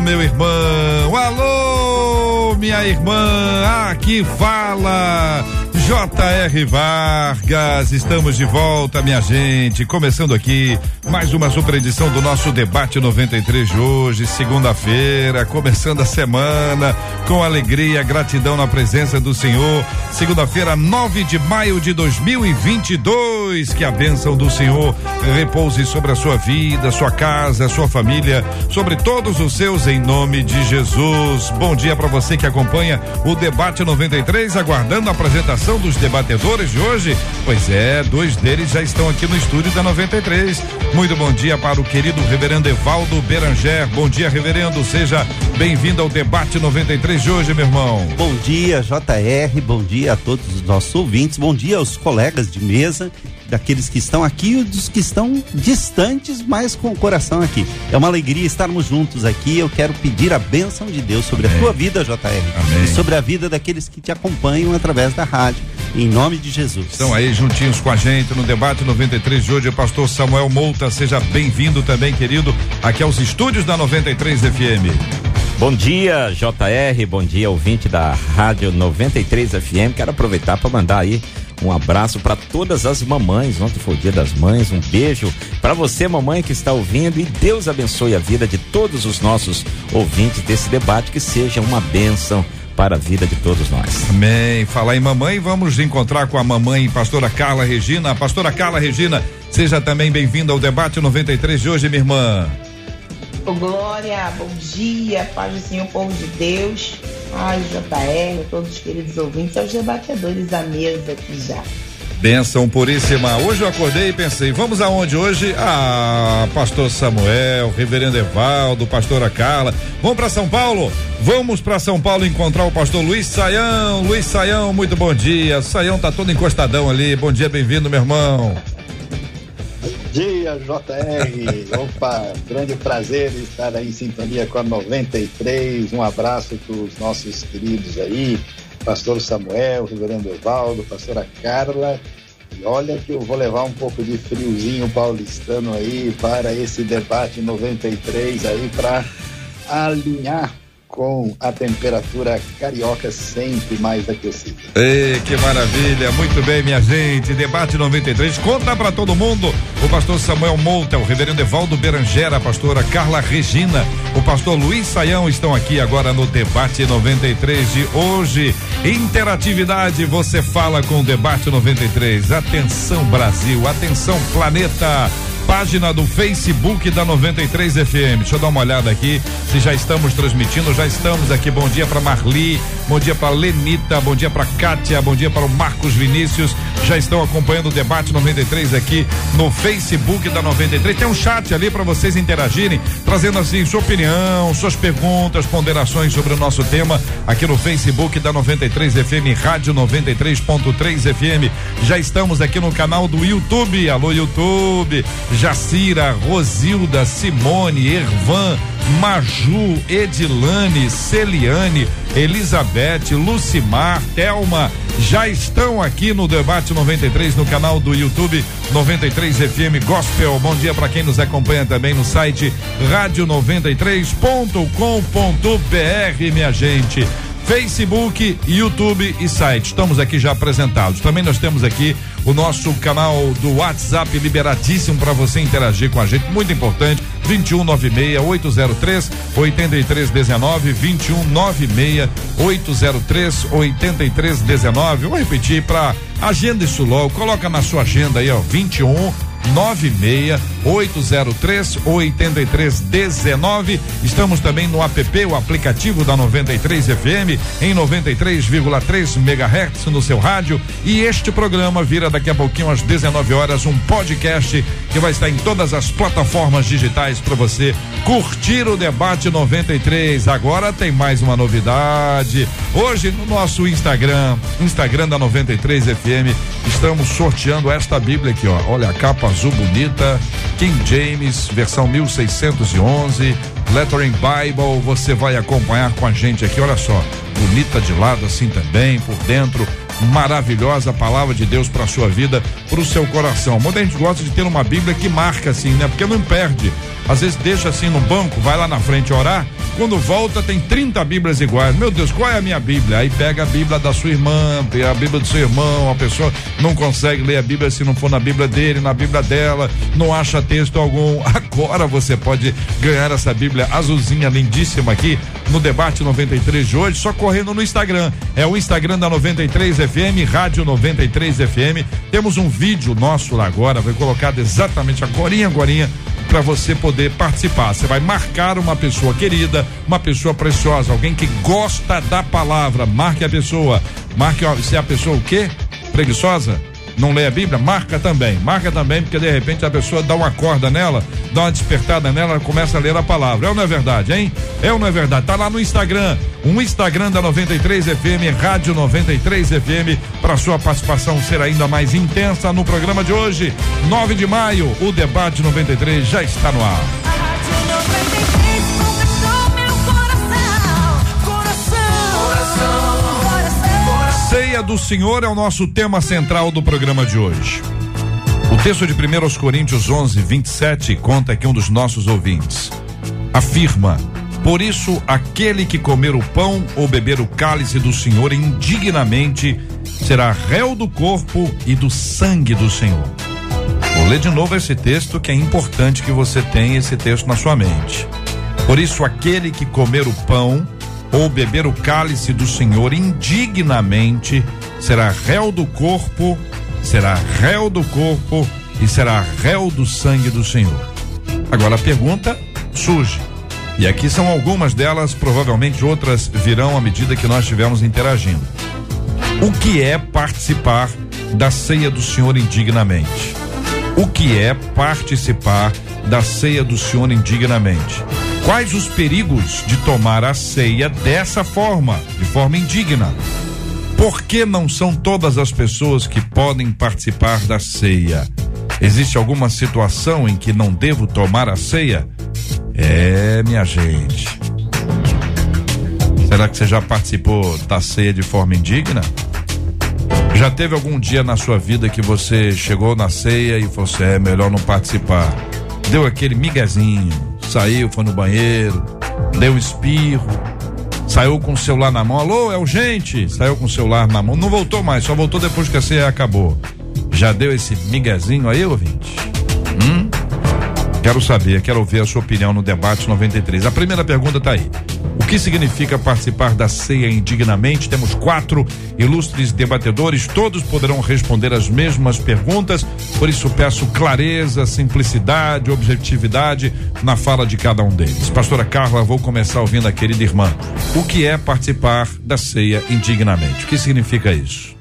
meu irmão. Alô, minha irmã. Aqui fala J.R. Vargas, estamos de volta, minha gente. Começando aqui mais uma super edição do nosso debate 93 de hoje, segunda-feira, começando a semana com alegria, gratidão na presença do Senhor. Segunda-feira, 9 de maio de 2022. Que a bênção do Senhor repouse sobre a sua vida, sua casa, sua família, sobre todos os seus, em nome de Jesus. Bom dia para você que acompanha o debate 93, aguardando a apresentação dos debatedores de hoje? Pois é, dois deles já estão aqui no estúdio da 93. Muito bom dia para o querido reverendo Evaldo Beranger. Bom dia, reverendo. Seja bem-vindo ao debate 93 de hoje, meu irmão. Bom dia, JR. Bom dia a todos os nossos ouvintes. Bom dia aos colegas de mesa daqueles que estão aqui e dos que estão distantes, mas com o coração aqui. É uma alegria estarmos juntos aqui. Eu quero pedir a bênção de Deus sobre Amém. a tua vida, JR, Amém. e sobre a vida daqueles que te acompanham através da rádio. Em nome de Jesus. Estão aí juntinhos com a gente no debate 93 de hoje, o pastor Samuel Mouta. Seja bem-vindo também, querido, aqui aos estúdios da 93 FM. Bom dia, JR. Bom dia, ouvinte da Rádio 93 FM. Quero aproveitar para mandar aí um abraço para todas as mamães. Ontem foi o Dia das Mães. Um beijo para você, mamãe, que está ouvindo. E Deus abençoe a vida de todos os nossos ouvintes desse debate. Que seja uma bênção para a vida de todos nós. Amém. Falar em mamãe, vamos encontrar com a mamãe, pastora Carla Regina. Pastora Carla Regina, seja também bem-vinda ao debate 93 de hoje, minha irmã. Oh, glória, bom dia, paz do Senhor, povo de Deus. Ai, JR, todos os queridos ouvintes, aos debatedores da mesa aqui já. Benção puríssima. Hoje eu acordei e pensei, vamos aonde hoje? Ah, pastor Samuel, reverendo Evaldo, pastora Carla. Vamos para São Paulo? Vamos para São Paulo encontrar o pastor Luiz Saião. Luiz Saião, muito bom dia. Saião tá todo encostadão ali. Bom dia, bem-vindo, meu irmão. Dia, JR. Opa, grande prazer estar aí em sintonia com a 93. Um abraço para os nossos queridos aí pastor Samuel, reverendo Evaldo, pastora Carla. E olha que eu vou levar um pouco de friozinho paulistano aí para esse debate 93 aí para alinhar com a temperatura carioca sempre mais aquecida. Ei, que maravilha! Muito bem, minha gente. Debate 93. Conta para todo mundo. O pastor Samuel Mouta, o reverendo Evaldo Berangera, a pastora Carla Regina, o pastor Luiz Saião estão aqui agora no debate 93 de hoje. Interatividade, você fala com o debate 93. Atenção Brasil, atenção planeta página do Facebook da 93 FM. Deixa eu dar uma olhada aqui se já estamos transmitindo. Já estamos aqui. Bom dia para Marli, bom dia para Lenita, bom dia para Kátia, bom dia para o Marcos Vinícius. Já estão acompanhando o debate 93 aqui no Facebook da 93. Tem um chat ali para vocês interagirem, trazendo assim sua opinião, suas perguntas, ponderações sobre o nosso tema aqui no Facebook da 93 FM, Rádio 93.3 FM. Já estamos aqui no canal do YouTube. Alô, YouTube Jacira, Rosilda, Simone, Ervan, Maju, Edilane, Celiane, Elizabeth, Lucimar, Telma, já estão aqui no Debate 93 no canal do YouTube 93 FM Gospel. Bom dia para quem nos acompanha também no site rádio93.com.br, minha gente. Facebook, YouTube e site. Estamos aqui já apresentados. Também nós temos aqui o nosso canal do WhatsApp liberadíssimo para você interagir com a gente, muito importante. 2196 803 8319 2196 803 8319. Vou repetir para agenda isso logo, coloca na sua agenda aí, ó, 21 96 803 8319. Estamos também no app, o aplicativo da 93 FM em 93,3 MHz no seu rádio. E este programa vira daqui a pouquinho às 19 horas um podcast que vai estar em todas as plataformas digitais para você curtir o debate 93. Agora tem mais uma novidade. Hoje no nosso Instagram, Instagram da 93 FM, estamos sorteando esta Bíblia aqui, ó. Olha a capa azul bonita, King James, versão 1611, Lettering Bible. Você vai acompanhar com a gente aqui, olha só. Bonita de lado assim também, por dentro maravilhosa palavra de Deus para sua vida, para o seu coração. Muita gente gosta de ter uma Bíblia que marca assim, né? Porque não perde. Às vezes deixa assim no banco, vai lá na frente orar, quando volta tem 30 Bíblias iguais. Meu Deus, qual é a minha Bíblia? Aí pega a Bíblia da sua irmã, a Bíblia do seu irmão, a pessoa não consegue ler a Bíblia se não for na Bíblia dele, na Bíblia dela, não acha texto algum. Agora você pode ganhar essa Bíblia azulzinha lindíssima aqui no debate 93 de hoje, só correndo no Instagram. É o Instagram da 93 FM, Rádio 93 FM. Temos um vídeo nosso lá agora, foi colocado exatamente agora, agora para você poder participar. Você vai marcar uma pessoa querida, uma pessoa preciosa, alguém que gosta da palavra. Marque a pessoa. Marque se é a pessoa o quê? Preguiçosa? Não lê a Bíblia, marca também. Marca também, porque de repente a pessoa dá uma corda nela, dá uma despertada nela, começa a ler a palavra. É ou não é verdade, hein? É ou não é verdade? Tá lá no Instagram, um Instagram da 93 FM, Rádio 93 FM, para sua participação ser ainda mais intensa no programa de hoje, 9 de maio, o debate 93 já está no ar. Do Senhor é o nosso tema central do programa de hoje. O texto de 1 Coríntios 11, 27 conta aqui um dos nossos ouvintes. Afirma: Por isso, aquele que comer o pão ou beber o cálice do Senhor indignamente será réu do corpo e do sangue do Senhor. Vou ler de novo esse texto que é importante que você tenha esse texto na sua mente. Por isso, aquele que comer o pão ou beber o cálice do Senhor indignamente, será réu do corpo, será réu do corpo e será réu do sangue do Senhor. Agora a pergunta surge. E aqui são algumas delas, provavelmente outras virão à medida que nós estivermos interagindo. O que é participar da ceia do Senhor indignamente? O que é participar da ceia do Senhor indignamente? Quais os perigos de tomar a ceia dessa forma, de forma indigna? Por que não são todas as pessoas que podem participar da ceia? Existe alguma situação em que não devo tomar a ceia? É, minha gente. Será que você já participou da ceia de forma indigna? Já teve algum dia na sua vida que você chegou na ceia e falou assim, é melhor não participar? Deu aquele miguezinho, saiu, foi no banheiro, deu um espirro, saiu com o celular na mão. Alô, é urgente? Saiu com o celular na mão. Não voltou mais, só voltou depois que a ceia acabou. Já deu esse miguezinho aí, ouvinte? Hum? Quero saber, quero ouvir a sua opinião no debate 93. A primeira pergunta está aí. O que significa participar da ceia indignamente? Temos quatro ilustres debatedores, todos poderão responder as mesmas perguntas, por isso peço clareza, simplicidade, objetividade na fala de cada um deles. Pastora Carla, vou começar ouvindo a querida irmã. O que é participar da ceia indignamente? O que significa isso?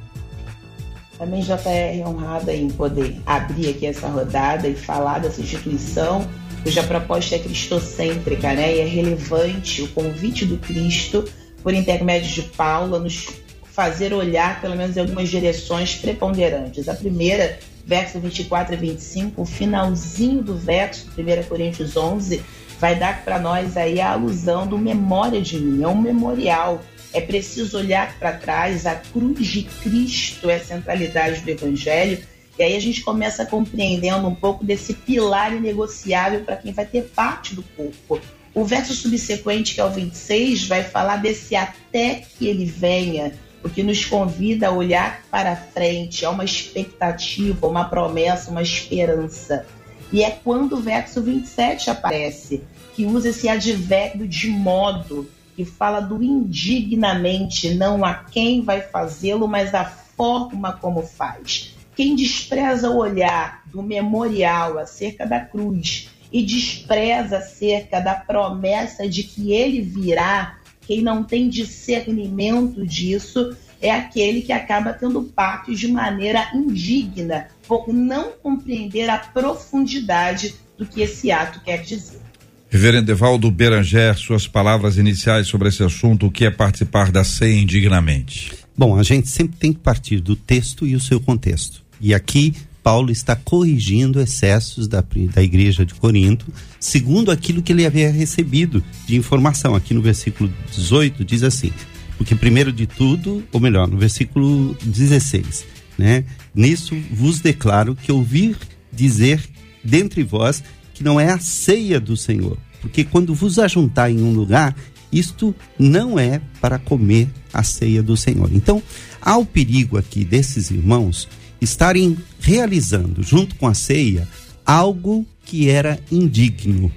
Também JR honrada em poder abrir aqui essa rodada e falar dessa instituição cuja proposta é cristocêntrica, né? E é relevante o convite do Cristo, por intermédio de Paulo, a nos fazer olhar, pelo menos, em algumas direções preponderantes. A primeira, verso 24 e 25, o finalzinho do verso, 1 Coríntios 11, vai dar para nós aí a alusão do memória de mim, é um memorial. É preciso olhar para trás, a cruz de Cristo é a centralidade do Evangelho e aí a gente começa compreendendo um pouco desse pilar inegociável para quem vai ter parte do corpo. O verso subsequente, que é o 26, vai falar desse até que ele venha, o que nos convida a olhar para frente, a uma expectativa, uma promessa, uma esperança. E é quando o verso 27 aparece, que usa esse advérbio de modo, que fala do indignamente, não a quem vai fazê-lo, mas a forma como faz. Quem despreza o olhar do memorial acerca da cruz e despreza acerca da promessa de que ele virá, quem não tem discernimento disso, é aquele que acaba tendo parte de maneira indigna, por não compreender a profundidade do que esse ato quer dizer. Reverendo Evaldo Beranger, suas palavras iniciais sobre esse assunto, o que é participar da ceia indignamente? Bom, a gente sempre tem que partir do texto e o seu contexto. E aqui Paulo está corrigindo excessos da, da igreja de Corinto, segundo aquilo que ele havia recebido de informação. Aqui no versículo 18 diz assim: porque primeiro de tudo, ou melhor, no versículo 16, né? Nisso vos declaro que ouvir dizer dentre vós que não é a ceia do Senhor, porque quando vos ajuntar em um lugar, isto não é para comer a ceia do Senhor. Então, há o perigo aqui desses irmãos estarem realizando, junto com a ceia, algo que era indigno.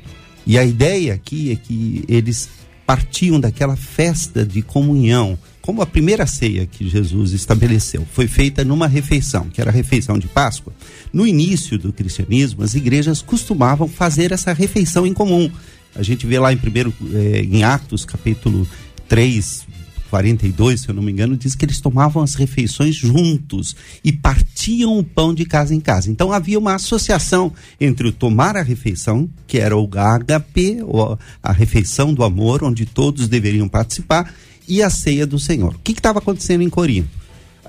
E a ideia aqui é que eles partiam daquela festa de comunhão, como a primeira ceia que Jesus estabeleceu, foi feita numa refeição, que era a refeição de Páscoa. No início do cristianismo, as igrejas costumavam fazer essa refeição em comum. A gente vê lá em primeiro eh, em Atos, capítulo 3, 42, se eu não me engano, diz que eles tomavam as refeições juntos e partiam o pão de casa em casa. Então havia uma associação entre o tomar a refeição, que era o HP, a refeição do amor, onde todos deveriam participar, e a ceia do Senhor. O que estava acontecendo em Corinto?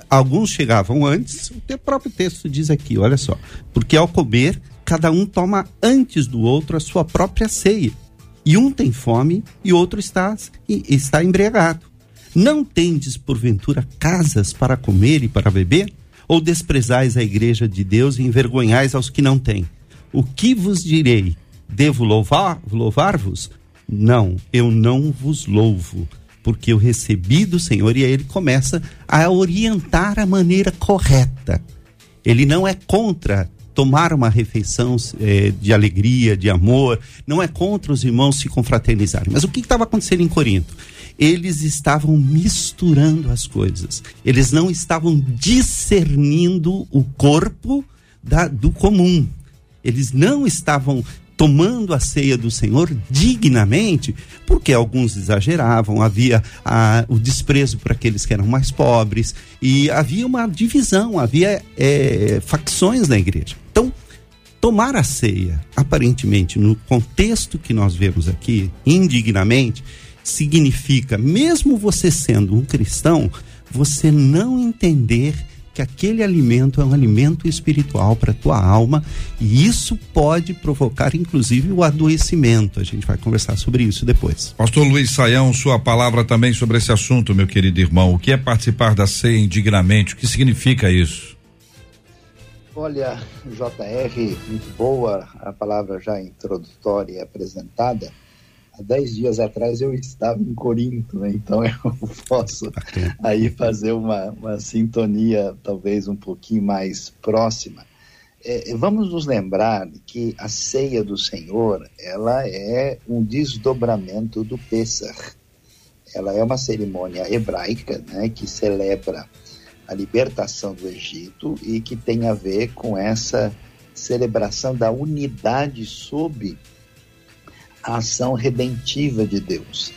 Alguns chegavam antes, o próprio texto diz aqui, olha só, porque ao comer, cada um toma antes do outro a sua própria ceia. E um tem fome e outro está, está embriagado. Não tendes, porventura, casas para comer e para beber? Ou desprezais a igreja de Deus e envergonhais aos que não têm? O que vos direi? Devo louvar, louvar-vos? Não, eu não vos louvo, porque eu recebi do Senhor e aí ele começa a orientar a maneira correta. Ele não é contra tomar uma refeição eh, de alegria, de amor, não é contra os irmãos se confraternizarem. Mas o que estava acontecendo em Corinto? eles estavam misturando as coisas. Eles não estavam discernindo o corpo da, do comum. Eles não estavam tomando a ceia do Senhor dignamente, porque alguns exageravam, havia a, o desprezo para aqueles que eram mais pobres, e havia uma divisão, havia é, facções na igreja. Então, tomar a ceia, aparentemente, no contexto que nós vemos aqui, indignamente, significa, mesmo você sendo um cristão, você não entender que aquele alimento é um alimento espiritual para a tua alma e isso pode provocar inclusive o adoecimento. A gente vai conversar sobre isso depois. Pastor Luiz Saião, sua palavra também sobre esse assunto, meu querido irmão. O que é participar da ceia indignamente? O que significa isso? Olha, JR, muito boa a palavra já introdutória e apresentada há dez dias atrás eu estava em Corinto, né? então eu posso aí fazer uma, uma sintonia talvez um pouquinho mais próxima. É, vamos nos lembrar que a ceia do Senhor ela é um desdobramento do Pêssar. Ela é uma cerimônia hebraica né, que celebra a libertação do Egito e que tem a ver com essa celebração da unidade sob a ação redentiva de Deus.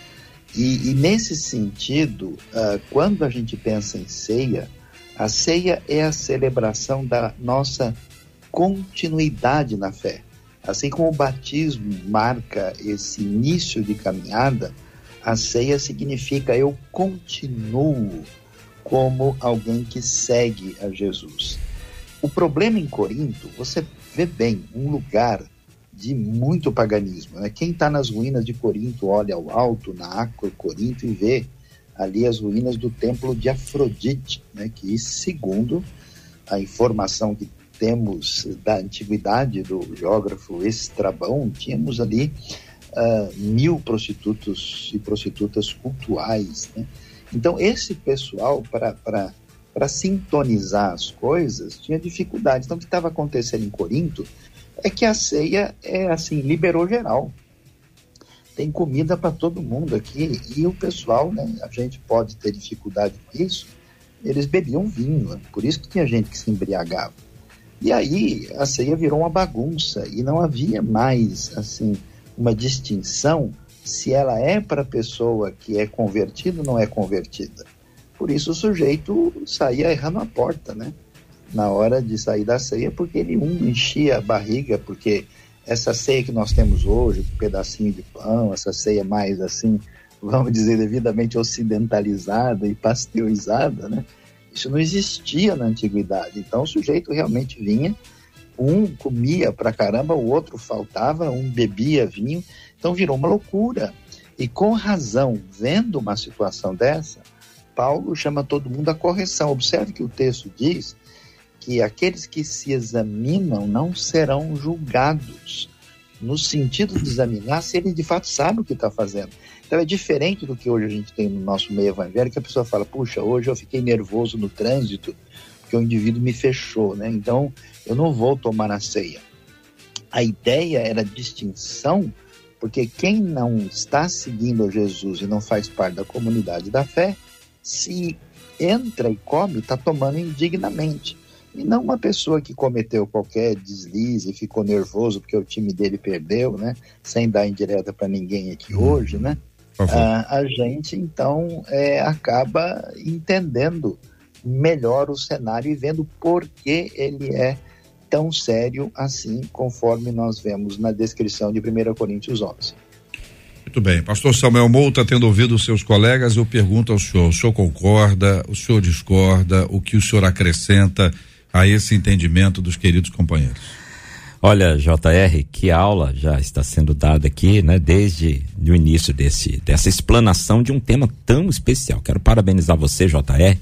E, e nesse sentido, uh, quando a gente pensa em ceia, a ceia é a celebração da nossa continuidade na fé. Assim como o batismo marca esse início de caminhada, a ceia significa eu continuo como alguém que segue a Jesus. O problema em Corinto, você vê bem, um lugar de muito paganismo. Né? Quem está nas ruínas de Corinto olha ao alto, na Acro, Corinto, e vê ali as ruínas do templo de Afrodite, né? que, segundo a informação que temos da antiguidade do geógrafo Estrabão, tínhamos ali uh, mil prostitutos e prostitutas cultuais. Né? Então, esse pessoal, para sintonizar as coisas, tinha dificuldade. Então, o que estava acontecendo em Corinto é que a ceia é assim, liberou geral. Tem comida para todo mundo aqui e o pessoal, né, a gente pode ter dificuldade com isso, eles bebiam vinho, né? por isso que tinha gente que se embriagava. E aí a ceia virou uma bagunça e não havia mais assim uma distinção se ela é para a pessoa que é convertida ou não é convertida. Por isso o sujeito saía errando a porta, né? Na hora de sair da ceia, porque ele um enchia a barriga, porque essa ceia que nós temos hoje, um pedacinho de pão, essa ceia mais assim, vamos dizer, devidamente ocidentalizada e pasteurizada, né? Isso não existia na antiguidade. Então o sujeito realmente vinha, um comia pra caramba, o outro faltava, um bebia vinho. Então virou uma loucura. E com razão, vendo uma situação dessa, Paulo chama todo mundo à correção. Observe que o texto diz que aqueles que se examinam não serão julgados, no sentido de examinar se ele de fato sabe o que está fazendo. Então é diferente do que hoje a gente tem no nosso meio evangélico, que a pessoa fala, puxa, hoje eu fiquei nervoso no trânsito, porque o indivíduo me fechou, né? Então eu não vou tomar a ceia. A ideia era distinção, porque quem não está seguindo a Jesus e não faz parte da comunidade da fé, se entra e come, está tomando indignamente. E não uma pessoa que cometeu qualquer deslize e ficou nervoso porque o time dele perdeu, né? Sem dar indireta para ninguém aqui uhum. hoje, né? Ah, a gente então é, acaba entendendo melhor o cenário e vendo por que ele é tão sério assim, conforme nós vemos na descrição de 1 Coríntios 11. Muito bem. Pastor Samuel Mouta, tendo ouvido os seus colegas, eu pergunto ao senhor: o senhor concorda, o senhor discorda, o que o senhor acrescenta a esse entendimento dos queridos companheiros? Olha, JR, que aula já está sendo dada aqui, né? Desde o início desse, dessa explanação de um tema tão especial. Quero parabenizar você, JR,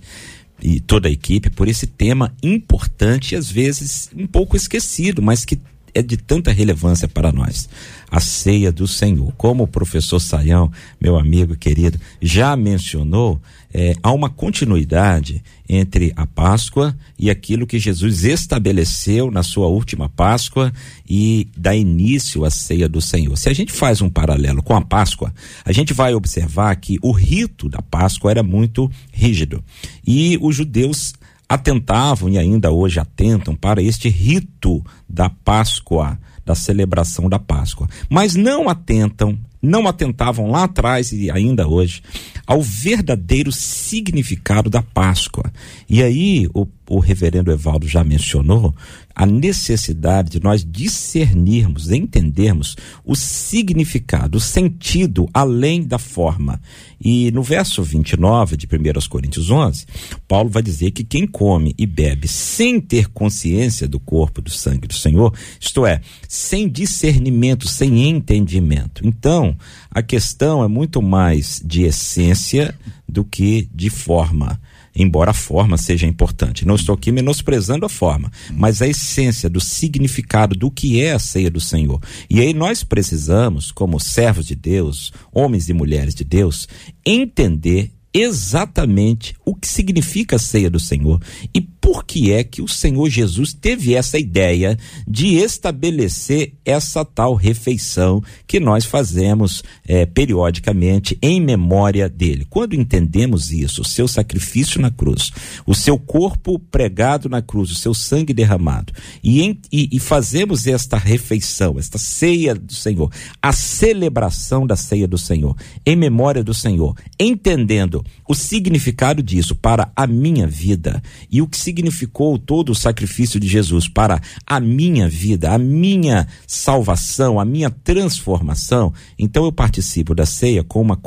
e toda a equipe por esse tema importante e às vezes um pouco esquecido, mas que é de tanta relevância para nós. A ceia do Senhor. Como o professor Saião, meu amigo querido, já mencionou, é, há uma continuidade entre a Páscoa e aquilo que Jesus estabeleceu na sua última Páscoa e dá início à ceia do Senhor. Se a gente faz um paralelo com a Páscoa, a gente vai observar que o rito da Páscoa era muito rígido e os judeus atentavam e ainda hoje atentam para este rito da Páscoa, da celebração da Páscoa, mas não atentam, não atentavam lá atrás e ainda hoje ao verdadeiro significado da Páscoa. E aí o, o reverendo Evaldo já mencionou a necessidade de nós discernirmos, entendermos o significado, o sentido além da forma. E no verso 29 de 1 Coríntios 11, Paulo vai dizer que quem come e bebe sem ter consciência do corpo do sangue do Senhor, isto é, sem discernimento, sem entendimento. Então, a questão é muito mais de essência do que de forma embora a forma seja importante. Não estou aqui menosprezando a forma, mas a essência do significado do que é a ceia do Senhor. E aí nós precisamos, como servos de Deus, homens e mulheres de Deus, entender exatamente o que significa a ceia do Senhor e por que é que o Senhor Jesus teve essa ideia de estabelecer essa tal refeição que nós fazemos é, periodicamente em memória dele. Quando entendemos isso, o seu sacrifício na cruz, o seu corpo pregado na cruz, o seu sangue derramado, e, em, e, e fazemos esta refeição, esta ceia do Senhor, a celebração da ceia do Senhor, em memória do Senhor, entendendo o significado disso para a minha vida e o que significou todo o sacrifício de Jesus para a minha vida, a minha salvação, a minha transformação, então eu participo da ceia com uma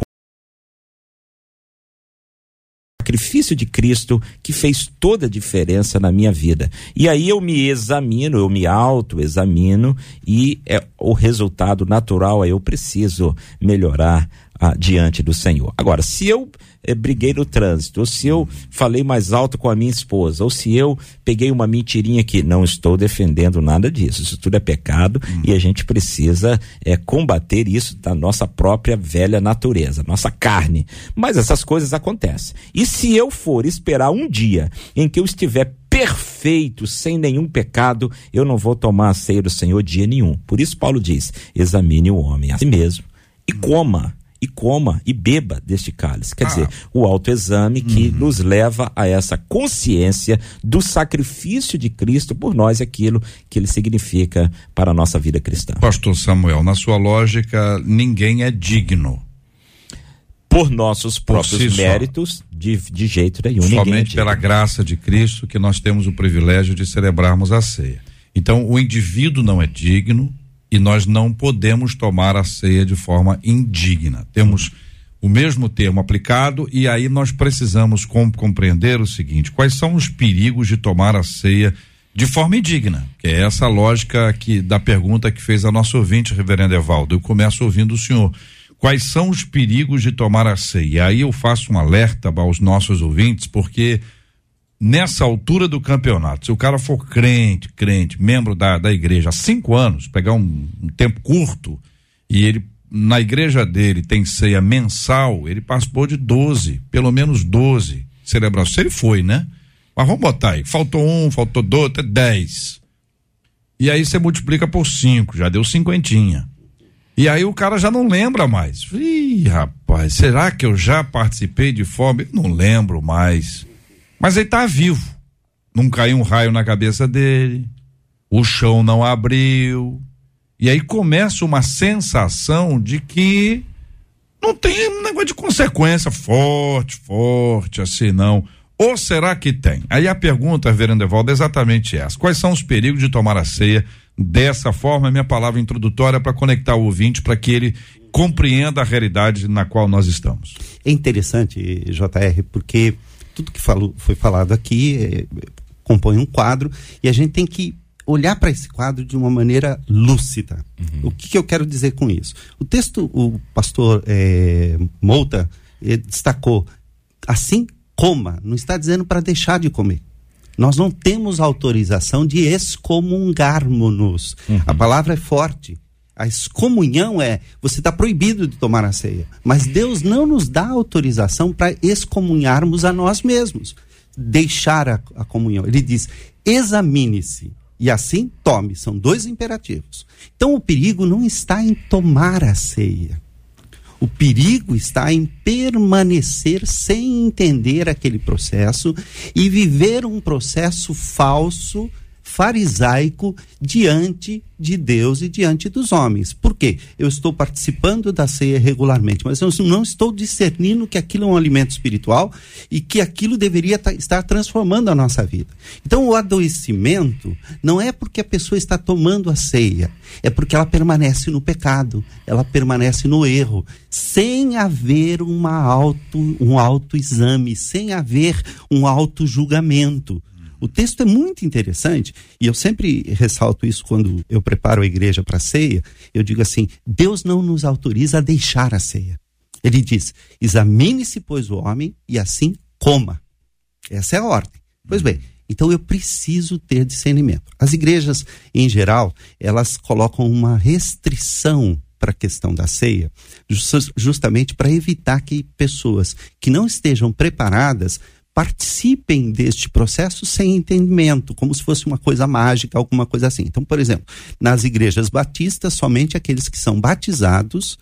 sacrifício de Cristo que fez toda a diferença na minha vida. E aí eu me examino, eu me auto-examino e é, o resultado natural é eu preciso melhorar ah, diante do Senhor. Agora, se eu briguei no trânsito, ou se eu falei mais alto com a minha esposa, ou se eu peguei uma mentirinha aqui, não estou defendendo nada disso. Isso tudo é pecado hum. e a gente precisa é, combater isso da nossa própria velha natureza, nossa carne. Mas essas coisas acontecem. E se eu for esperar um dia em que eu estiver perfeito, sem nenhum pecado, eu não vou tomar a ceia do Senhor dia nenhum. Por isso Paulo diz: examine o homem a si mesmo e coma e coma e beba deste cálice. Quer Ah. dizer, o autoexame que Uhum. nos leva a essa consciência do sacrifício de Cristo por nós, aquilo que ele significa para a nossa vida cristã. Pastor Samuel, na sua lógica, ninguém é digno. Por nossos próprios si méritos, de, de jeito nenhum. É Somente digno. pela graça de Cristo que nós temos o privilégio de celebrarmos a ceia. Então, o indivíduo não é digno e nós não podemos tomar a ceia de forma indigna. Temos o mesmo termo aplicado e aí nós precisamos com- compreender o seguinte: quais são os perigos de tomar a ceia de forma indigna? Que é essa lógica que da pergunta que fez a nossa ouvinte, reverendo Evaldo. Eu começo ouvindo o senhor. Quais são os perigos de tomar a ceia? E aí eu faço um alerta aos nossos ouvintes, porque nessa altura do campeonato, se o cara for crente, crente, membro da, da igreja há cinco anos, pegar um, um tempo curto, e ele, na igreja dele, tem ceia mensal, ele participou de 12, pelo menos 12 celebrações. Ele foi, né? Mas vamos botar aí, faltou um, faltou dois, até 10. E aí você multiplica por cinco, já deu cinquentinha. E aí o cara já não lembra mais. Ih, rapaz, será que eu já participei de fome? Eu não lembro mais. Mas ele tá vivo. Não caiu um raio na cabeça dele. O chão não abriu. E aí começa uma sensação de que não tem um negócio de consequência forte, forte, assim não. Ou será que tem? Aí a pergunta, Reverendo Evaldo, é exatamente essa. Quais são os perigos de tomar a ceia dessa forma? É minha palavra introdutória para conectar o ouvinte para que ele compreenda a realidade na qual nós estamos. É interessante, JR, porque tudo que foi falado aqui eh, compõe um quadro e a gente tem que olhar para esse quadro de uma maneira lúcida. O que, que eu quero dizer com isso? O texto, o pastor eh, Mouta destacou, assim coma, não está dizendo para deixar de comer. Nós não temos autorização de excomungarmos-nos. A palavra é forte. A excomunhão é você está proibido de tomar a ceia. Mas Deus não nos dá autorização para excomunharmos a nós mesmos. Deixar a, a comunhão. Ele diz: examine-se e assim tome. São dois imperativos. Então o perigo não está em tomar a ceia. O perigo está em permanecer sem entender aquele processo e viver um processo falso, farisaico, diante de Deus e diante dos homens. Por quê? Eu estou participando da ceia regularmente, mas eu não estou discernindo que aquilo é um alimento espiritual e que aquilo deveria ta- estar transformando a nossa vida. Então, o adoecimento não é porque a pessoa está tomando a ceia, é porque ela permanece no pecado, ela permanece no erro, sem haver uma auto, um autoexame, sem haver um auto-julgamento. O texto é muito interessante e eu sempre ressalto isso quando eu preparo a igreja para a ceia. Eu digo assim: Deus não nos autoriza a deixar a ceia. Ele diz: examine-se, pois, o homem e assim coma. Essa é a ordem. Pois bem, então eu preciso ter discernimento. As igrejas, em geral, elas colocam uma restrição para a questão da ceia, jus- justamente para evitar que pessoas que não estejam preparadas participem deste processo sem entendimento, como se fosse uma coisa mágica, alguma coisa assim. Então, por exemplo, nas igrejas batistas, somente aqueles que são batizados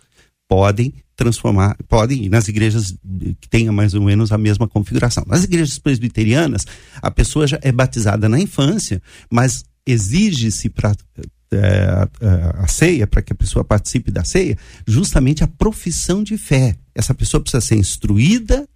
podem transformar, podem ir nas igrejas que tenham mais ou menos a mesma configuração. Nas igrejas presbiterianas, a pessoa já é batizada na infância, mas exige-se para a ceia, para que a pessoa participe da ceia, justamente a profissão de fé. Essa pessoa precisa ser instruída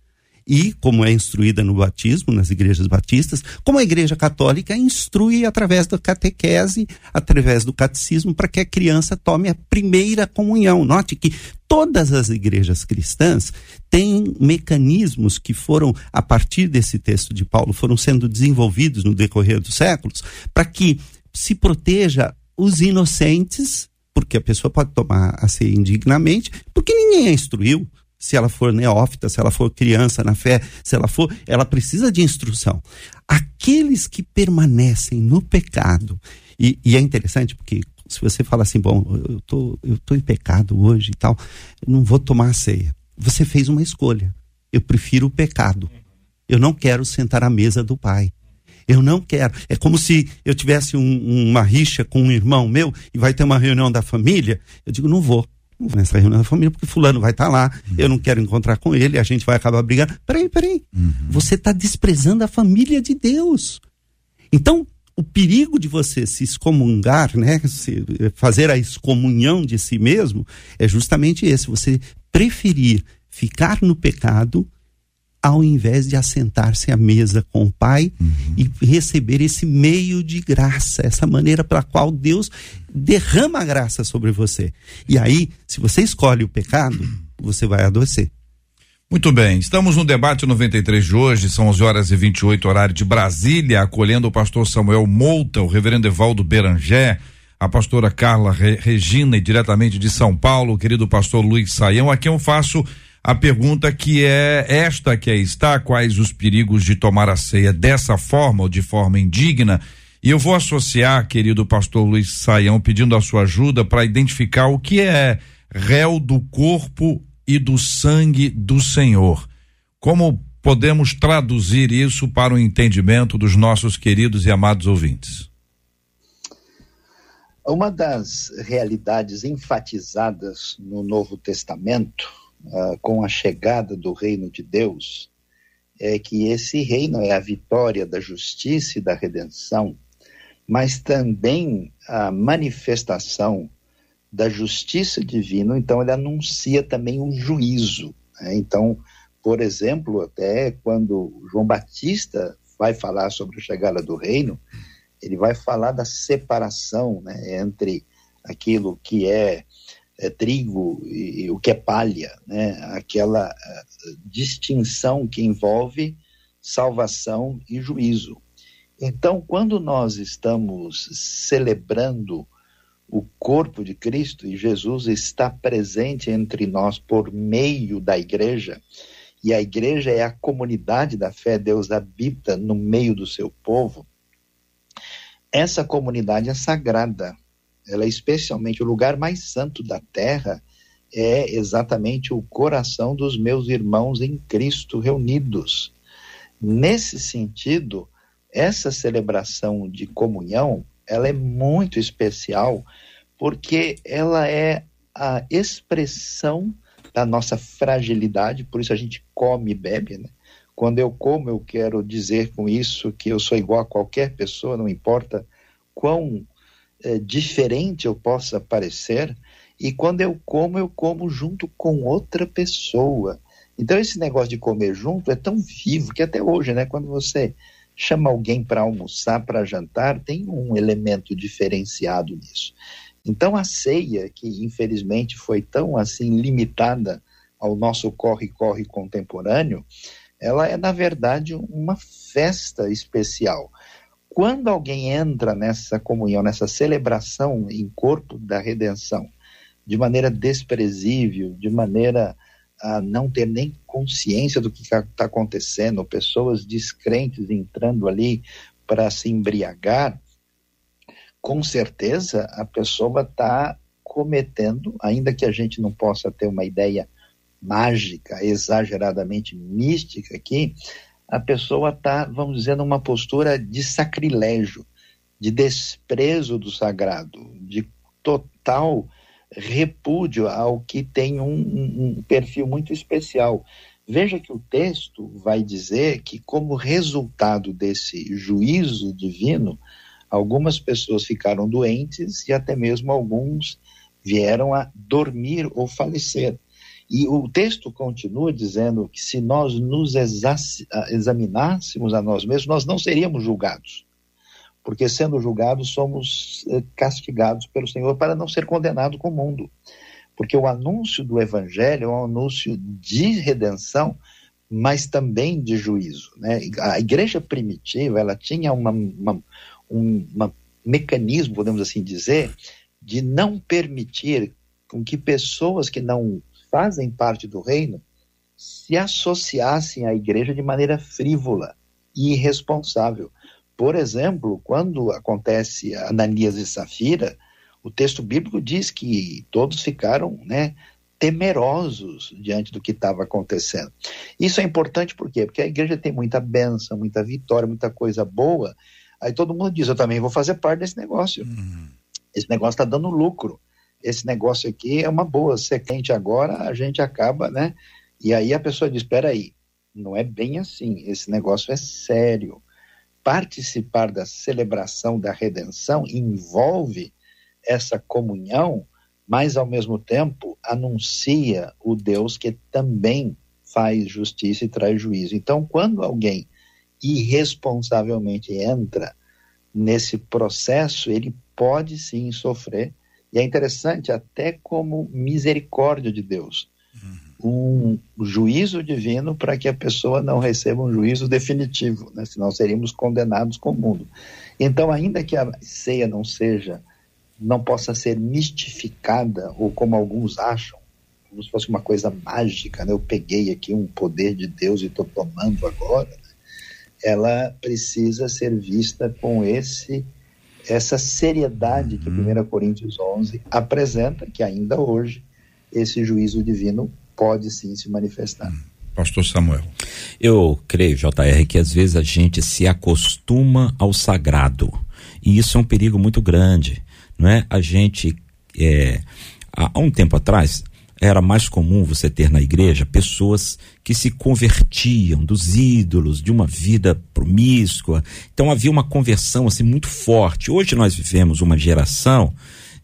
e, como é instruída no batismo, nas igrejas batistas, como a igreja católica instrui através da catequese, através do catecismo, para que a criança tome a primeira comunhão. Note que todas as igrejas cristãs têm mecanismos que foram, a partir desse texto de Paulo, foram sendo desenvolvidos no decorrer dos séculos, para que se proteja os inocentes, porque a pessoa pode tomar a ceia indignamente, porque ninguém a instruiu se ela for neófita, se ela for criança na fé, se ela for, ela precisa de instrução. Aqueles que permanecem no pecado, e, e é interessante porque se você fala assim, bom, eu tô, eu tô em pecado hoje e tal, não vou tomar a ceia. Você fez uma escolha. Eu prefiro o pecado. Eu não quero sentar à mesa do Pai. Eu não quero. É como se eu tivesse um, uma rixa com um irmão meu e vai ter uma reunião da família. Eu digo, não vou. Nessa reunião da família, porque fulano vai estar tá lá, uhum. eu não quero encontrar com ele, a gente vai acabar brigando. Peraí, peraí. Uhum. Você está desprezando a família de Deus. Então, o perigo de você se excomungar, né, se fazer a excomunhão de si mesmo, é justamente esse, você preferir ficar no pecado ao invés de assentar-se à mesa com o Pai uhum. e receber esse meio de graça, essa maneira pela qual Deus derrama a graça sobre você. E aí, se você escolhe o pecado, você vai adoecer. Muito bem, estamos no debate 93 de hoje, são 11 horas e 28 horário de Brasília, acolhendo o pastor Samuel Mouta, o reverendo Evaldo Berangé, a pastora Carla Re Regina e diretamente de São Paulo, o querido pastor Luiz Saião, a quem eu faço a pergunta que é esta que aí está, quais os perigos de tomar a ceia dessa forma ou de forma indigna? E eu vou associar, querido pastor Luiz Saião, pedindo a sua ajuda para identificar o que é réu do corpo e do sangue do Senhor. Como podemos traduzir isso para o entendimento dos nossos queridos e amados ouvintes? Uma das realidades enfatizadas no Novo Testamento uh, com a chegada do reino de Deus é que esse reino é a vitória da justiça e da redenção, mas também a manifestação da justiça divina, então ele anuncia também um juízo. Né? Então, por exemplo, até quando João Batista vai falar sobre a chegada do reino, ele vai falar da separação né, entre aquilo que é é, trigo e, e, o que é palha, né? aquela uh, distinção que envolve salvação e juízo. Então, quando nós estamos celebrando o corpo de Cristo e Jesus está presente entre nós por meio da igreja, e a igreja é a comunidade da fé, Deus habita no meio do seu povo, essa comunidade é sagrada, ela é especialmente o lugar mais santo da terra, é exatamente o coração dos meus irmãos em Cristo reunidos. Nesse sentido, essa celebração de comunhão, ela é muito especial porque ela é a expressão da nossa fragilidade, por isso a gente come e bebe, né? Quando eu como, eu quero dizer com isso que eu sou igual a qualquer pessoa, não importa quão é, diferente eu possa parecer, e quando eu como, eu como junto com outra pessoa. Então, esse negócio de comer junto é tão vivo que até hoje, né, quando você chama alguém para almoçar, para jantar, tem um elemento diferenciado nisso. Então, a ceia, que infelizmente foi tão assim limitada ao nosso corre-corre contemporâneo, ela é, na verdade, uma festa especial. Quando alguém entra nessa comunhão, nessa celebração em corpo da redenção, de maneira desprezível, de maneira a não ter nem consciência do que está acontecendo, pessoas descrentes entrando ali para se embriagar, com certeza a pessoa está cometendo, ainda que a gente não possa ter uma ideia mágica, exageradamente mística aqui, a pessoa está, vamos dizer, numa postura de sacrilégio, de desprezo do sagrado, de total repúdio ao que tem um, um, perfil muito especial. Veja que o texto vai dizer que, como resultado desse juízo divino, algumas pessoas ficaram doentes e até mesmo alguns vieram a dormir ou falecer. E o texto continua dizendo que se nós nos examinássemos a nós mesmos, nós não seríamos julgados. Porque sendo julgados, somos eh, castigados pelo Senhor para não ser condenado com o mundo. Porque o anúncio do Evangelho é um anúncio de redenção, mas também de juízo. Né? A igreja primitiva ela tinha uma, uma, um uma mecanismo, podemos assim dizer, de não permitir com que pessoas que não fazem parte do reino se associassem à igreja de maneira frívola e irresponsável. Por exemplo, quando acontece Ananias e Safira, o texto bíblico diz que todos ficaram, né, temerosos diante do que estava acontecendo. Isso é importante por quê? Porque a igreja tem muita benção, muita vitória, muita coisa boa. Aí todo mundo diz: Eu também vou fazer parte desse negócio. Uhum. Esse negócio está dando lucro. Esse negócio aqui é uma boa, ser quente agora, a gente acaba, né? E aí a pessoa diz: espera aí, não é bem assim, esse negócio é sério. Participar da celebração da redenção envolve essa comunhão, mas ao mesmo tempo anuncia o Deus que também faz justiça e traz juízo. Então, quando alguém irresponsavelmente entra nesse processo, ele pode sim sofrer, e é interessante, até como misericórdia de Deus, um juízo divino para que a pessoa não receba um juízo definitivo, né? senão seríamos condenados com o mundo. Então, ainda que a ceia não seja, não possa ser mistificada, ou como alguns acham, como se fosse uma coisa mágica, né? eu peguei aqui um poder de Deus e estou tomando agora, né? ela precisa ser vista com esse essa seriedade que 1 uhum. Coríntios 11 apresenta, que ainda hoje esse juízo divino pode sim se manifestar. Hum. Pastor Samuel. Eu creio, JR, que às vezes a gente se acostuma ao sagrado. E isso é um perigo muito grande. Não é? A gente. É, há um tempo atrás, era mais comum você ter na igreja pessoas que se convertiam dos ídolos, de uma vida promíscua. Então havia uma conversão assim muito forte. Hoje nós vivemos uma geração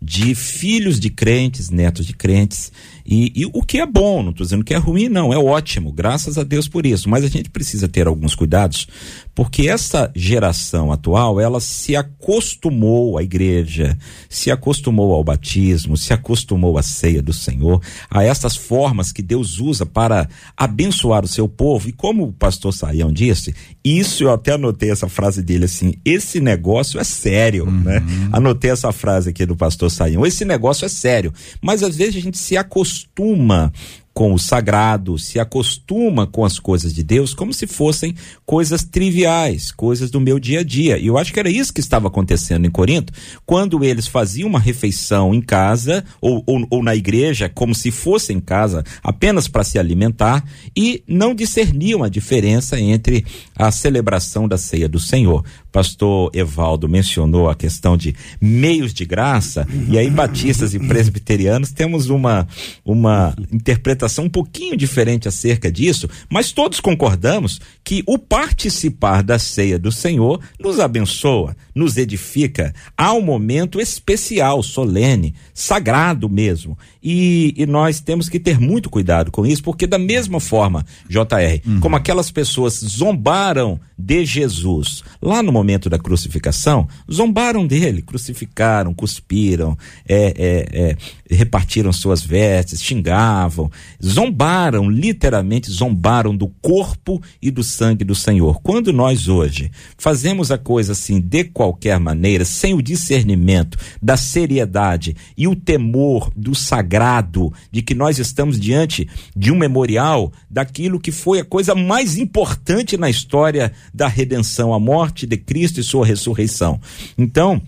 de filhos de crentes, netos de crentes, e, e o que é bom, não estou dizendo que é ruim, não, é ótimo, graças a Deus por isso, mas a gente precisa ter alguns cuidados, porque essa geração atual, ela se acostumou à igreja, se acostumou ao batismo, se acostumou à ceia do Senhor, a essas formas que Deus usa para abençoar o seu povo. E como o pastor Saião disse, isso eu até anotei essa frase dele assim: esse negócio é sério, uhum. né? Anotei essa frase aqui do pastor Saião: esse negócio é sério. Mas às vezes a gente se acostuma costuma com o sagrado, se acostuma com as coisas de Deus como se fossem coisas triviais, coisas do meu dia a dia. E eu acho que era isso que estava acontecendo em Corinto, quando eles faziam uma refeição em casa ou, ou, ou na igreja, como se fosse em casa, apenas para se alimentar, e não discerniam a diferença entre a celebração da ceia do Senhor pastor Evaldo mencionou a questão de meios de graça, e aí batistas e presbiterianos temos uma, uma interpretação um pouquinho diferente acerca disso, mas todos concordamos que o participar da ceia do Senhor nos abençoa, nos edifica, há um momento especial, solene, sagrado mesmo. E, e nós temos que ter muito cuidado com isso, porque da mesma forma, JR, uhum. como aquelas pessoas zombaram de Jesus lá no momento da crucificação, zombaram dele, crucificaram, cuspiram, é, é, é, repartiram suas vestes, xingavam, zombaram, literalmente zombaram do corpo e do sangue do Senhor. Quando nós hoje fazemos a coisa assim de qualquer maneira, sem o discernimento da seriedade e o temor do sagrado, de que nós estamos diante de um memorial daquilo que foi a coisa mais importante na história da redenção, a morte de Cristo e sua ressurreição. Então,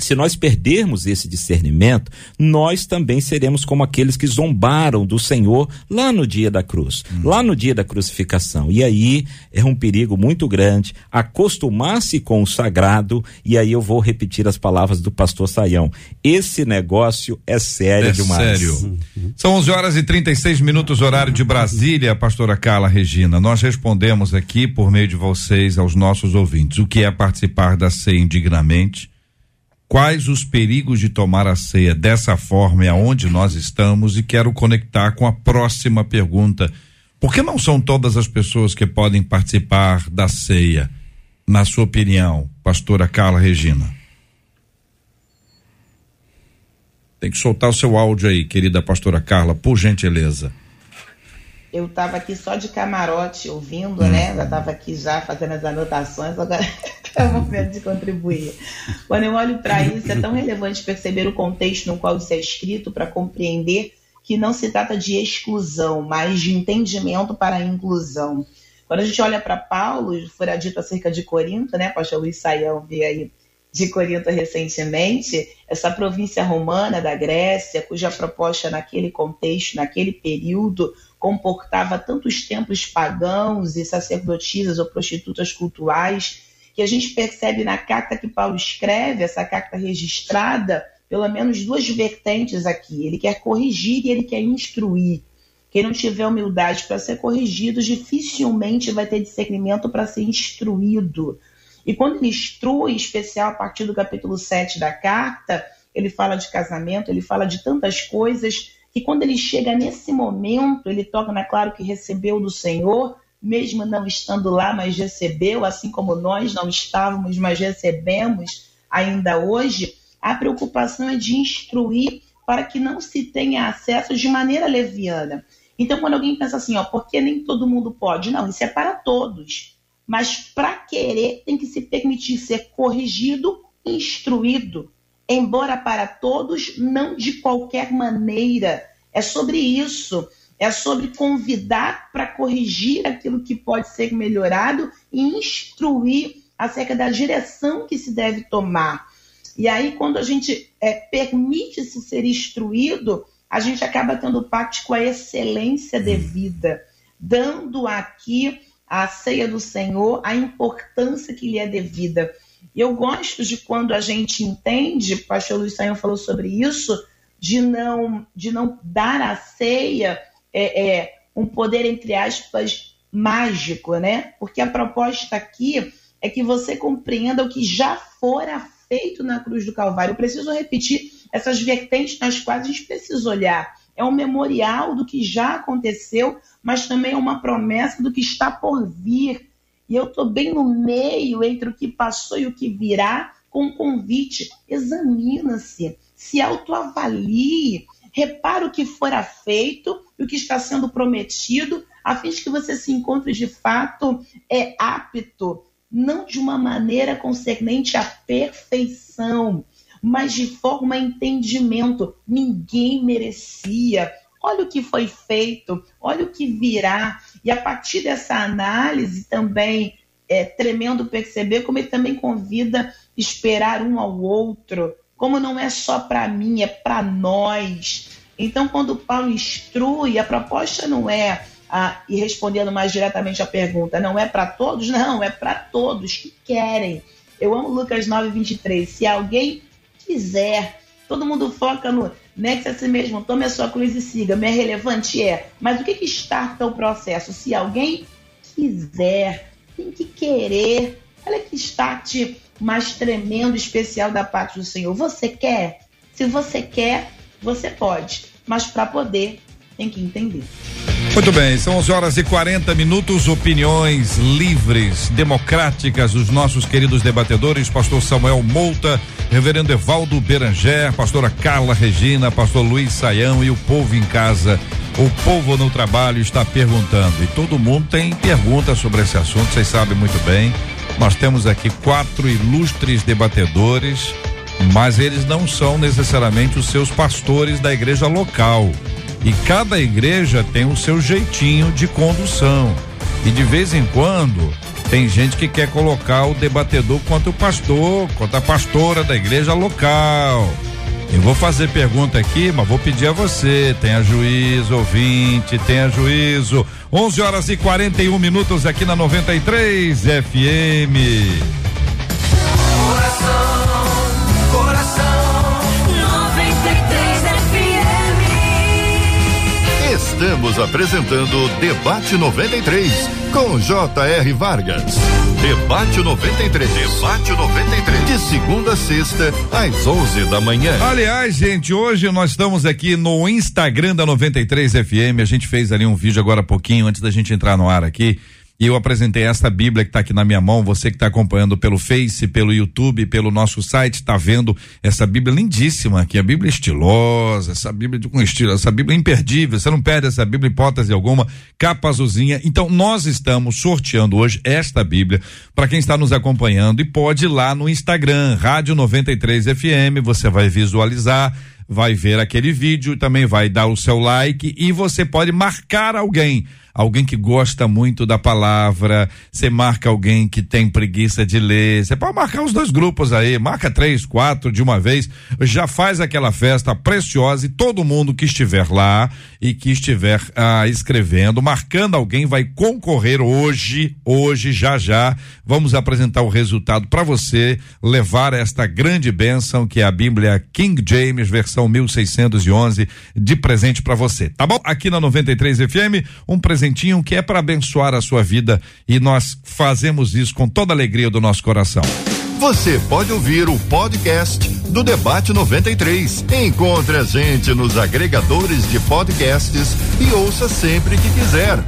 se nós perdermos esse discernimento, nós também seremos como aqueles que zombaram do Senhor lá no dia da cruz, hum. lá no dia da crucificação. E aí é um perigo muito grande acostumar-se com o sagrado, e aí eu vou repetir as palavras do pastor Saião. Esse negócio é sério é demais. Sério. São 11 horas e 36 minutos, horário de Brasília, pastora Carla Regina. Nós respondemos aqui por meio de vocês aos nossos ouvintes o que é participar da ceia indignamente quais os perigos de tomar a ceia dessa forma e aonde nós estamos e quero conectar com a próxima pergunta. Por que não são todas as pessoas que podem participar da ceia? Na sua opinião, pastora Carla Regina? Tem que soltar o seu áudio aí, querida pastora Carla, por gentileza eu estava aqui só de camarote ouvindo, né? Já estava aqui já fazendo as anotações, agora é o momento de contribuir. Quando eu olho para isso, é tão relevante perceber o contexto no qual isso é escrito para compreender que não se trata de exclusão, mas de entendimento para a inclusão. Quando a gente olha para Paulo, fora dito acerca de Corinto, né? Pastor Luiz Saião veio aí de Corinto recentemente, essa província romana da Grécia, cuja proposta naquele contexto, naquele período, comportava tantos templos pagãos e sacerdotisas ou prostitutas cultuais, que a gente percebe na carta que Paulo escreve, essa carta registrada pelo menos duas vertentes aqui. Ele quer corrigir e ele quer instruir. Quem não tiver humildade para ser corrigido, dificilmente vai ter discernimento para ser instruído. E quando ele instrui, em especial a partir do capítulo 7 da carta, ele fala de casamento, ele fala de tantas coisas, que quando ele chega nesse momento, ele toca na claro que recebeu do Senhor, mesmo não estando lá, mas recebeu, assim como nós não estávamos, mas recebemos ainda hoje, a preocupação é de instruir para que não se tenha acesso de maneira leviana. Então, quando alguém pensa assim, ó, porque nem todo mundo pode? Não, isso é para todos. Mas para querer, tem que se permitir ser corrigido, instruído. Embora para todos, não de qualquer maneira. É sobre isso. É sobre convidar para corrigir aquilo que pode ser melhorado e instruir acerca da direção que se deve tomar. E aí, quando a gente é, permite-se ser instruído, a gente acaba tendo pacto com a excelência devida, dando aqui a ceia do Senhor a importância que lhe é devida. E eu gosto de quando a gente entende, o pastor Luiz Saião falou sobre isso, de não, de não dar a ceia é, é, um poder, entre aspas, mágico, né? Porque a proposta aqui é que você compreenda o que já fora feito na cruz do Calvário. Eu preciso repetir essas vertentes nas quais a gente precisa olhar. É um memorial do que já aconteceu, mas também é uma promessa do que está por vir. E eu estou bem no meio entre o que passou e o que virá, com um convite. Examina-se, se autoavalie, repara o que fora feito e o que está sendo prometido, a fim de que você se encontre de fato é apto não de uma maneira concernente à perfeição, mas de forma a entendimento. Ninguém merecia. Olha o que foi feito, olha o que virá. E a partir dessa análise também é tremendo perceber como ele também convida esperar um ao outro, como não é só para mim, é para nós. Então, quando Paulo instrui, a proposta não é ah, e respondendo mais diretamente à pergunta, não é para todos? Não, é para todos que querem. Eu amo Lucas 9, 23. Se alguém quiser, todo mundo foca no nexe a si mesmo, tome a sua cruz e siga. Me é relevante? É. Mas o que, que starta o processo? Se alguém quiser, tem que querer. Olha que start mais tremendo, especial da parte do Senhor. Você quer? Se você quer, você pode. Mas para poder, tem que entender. Muito bem, são 11 horas e 40 minutos, opiniões livres, democráticas dos nossos queridos debatedores, pastor Samuel Mouta, reverendo Evaldo Beranger, pastora Carla Regina, pastor Luiz Saião e o povo em casa. O povo no trabalho está perguntando e todo mundo tem perguntas sobre esse assunto, vocês sabem muito bem. Nós temos aqui quatro ilustres debatedores, mas eles não são necessariamente os seus pastores da igreja local. E cada igreja tem o seu jeitinho de condução. E de vez em quando tem gente que quer colocar o debatedor quanto o pastor, quanto a pastora da igreja local. Eu vou fazer pergunta aqui, mas vou pedir a você, tenha juízo, ouvinte, tenha juízo. 11 horas e 41 minutos aqui na 93 FM. Estamos apresentando Debate 93 com J.R. Vargas. Debate 93. Debate 93. De segunda a sexta, às 11 da manhã. Aliás, gente, hoje nós estamos aqui no Instagram da 93 FM. A gente fez ali um vídeo agora há pouquinho, antes da gente entrar no ar aqui. E eu apresentei esta Bíblia que está aqui na minha mão. Você que está acompanhando pelo Face, pelo YouTube, pelo nosso site, está vendo essa Bíblia lindíssima aqui. A Bíblia estilosa, essa Bíblia com estilo, essa Bíblia imperdível. Você não perde essa Bíblia, hipótese alguma. Capa azulzinha. Então, nós estamos sorteando hoje esta Bíblia para quem está nos acompanhando e pode ir lá no Instagram, Rádio 93 FM. Você vai visualizar vai ver aquele vídeo, também vai dar o seu like e você pode marcar alguém alguém que gosta muito da palavra, você marca alguém que tem preguiça de ler, você pode marcar os dois grupos aí, marca três, quatro de uma vez, já faz aquela festa preciosa e todo mundo que estiver lá e que estiver ah, escrevendo, marcando alguém, vai concorrer hoje, hoje, já já, vamos apresentar o resultado para você levar esta grande bênção que é a Bíblia King James, versão 1611, de presente para você, tá bom? Aqui na 93 FM, um presentinho que é para abençoar a sua vida e nós fazemos isso com toda a alegria do nosso coração. Você pode ouvir o podcast do Debate 93. Encontre a gente nos agregadores de podcasts e ouça sempre que quiser.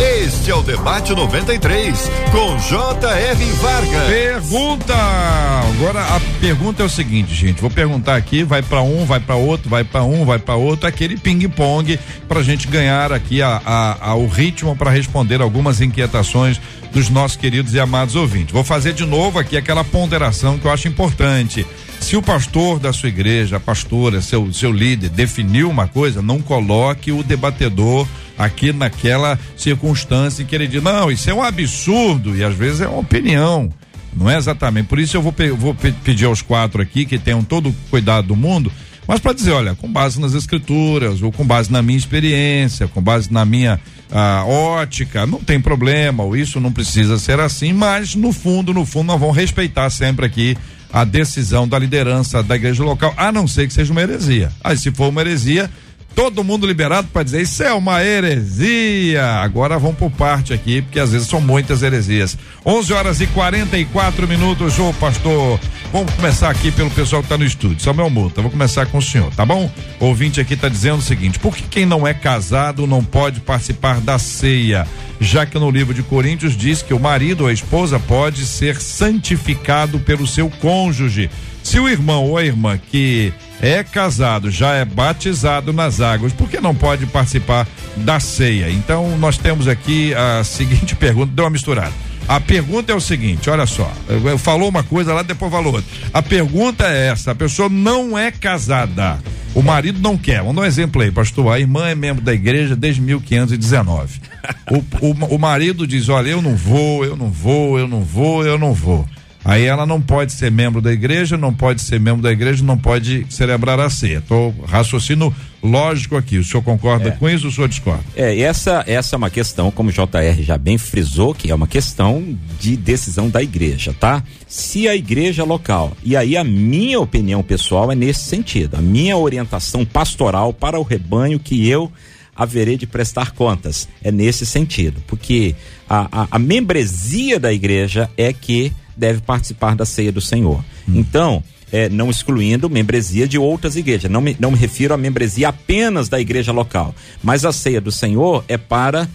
Este é o Debate 93, com J.R. Vargas. Pergunta! Agora a pergunta é o seguinte, gente. Vou perguntar aqui, vai para um, vai para outro, vai para um, vai para outro, aquele ping-pong pra gente ganhar aqui a, a, a o ritmo para responder algumas inquietações dos nossos queridos e amados ouvintes. Vou fazer de novo aqui aquela ponderação que eu acho importante. Se o pastor da sua igreja, a pastora, seu, seu líder, definiu uma coisa, não coloque o debatedor aqui naquela circunstância em que ele diz, não, isso é um absurdo, e às vezes é uma opinião. Não é exatamente. Por isso eu vou, vou pe pedir aos quatro aqui que tenham todo o cuidado do mundo, mas para dizer, olha, com base nas escrituras, ou com base na minha experiência, com base na minha ah, ótica, não tem problema, ou isso não precisa ser assim, mas no fundo, no fundo, nós vamos respeitar sempre aqui a decisão da liderança da igreja local, a não ser que seja uma heresia. Aí, se for uma heresia, todo mundo liberado para dizer isso é uma heresia. Agora vamos por parte aqui, porque às vezes são muitas heresias. 11 horas e 44 minutos, ô pastor. Vamos começar aqui pelo pessoal que está no estúdio. Samuel Multa, vou começar com o senhor, tá bom? O ouvinte aqui está dizendo o seguinte: por que quem não é casado não pode participar da ceia? Já que no livro de Coríntios diz que o marido ou a esposa pode ser santificado pelo seu cônjuge. Se o irmão ou a irmã que é casado, já é batizado nas águas, por que não pode participar da ceia? Então, nós temos aqui a seguinte pergunta, deu uma misturada. A pergunta é o seguinte, olha só, falou uma coisa lá, depois falou outra. A pergunta é essa, a pessoa não é casada, o marido não quer. Vamos dar um exemplo aí, pastor, a irmã é membro da igreja desde 1519. o, o, o marido diz, olha, eu não vou, eu não vou, eu não vou, eu não vou. Aí ela não pode ser membro da igreja, não pode ser membro da igreja, não pode celebrar a ceia. Estou raciocínio lógico aqui. O senhor concorda é. com isso ou o senhor discorda? É, essa, essa é uma questão, como o JR já bem frisou, que é uma questão de decisão da igreja, tá? Se a igreja local, e aí a minha opinião pessoal é nesse sentido, a minha orientação pastoral para o rebanho que eu haverei de prestar contas, é nesse sentido, porque a, a, a membresia da igreja é que deve participar da ceia do Senhor. Hum. Então, é, não excluindo membresia de outras igrejas. Não me, não me refiro à membresia apenas da igreja local. Mas a ceia do Senhor é para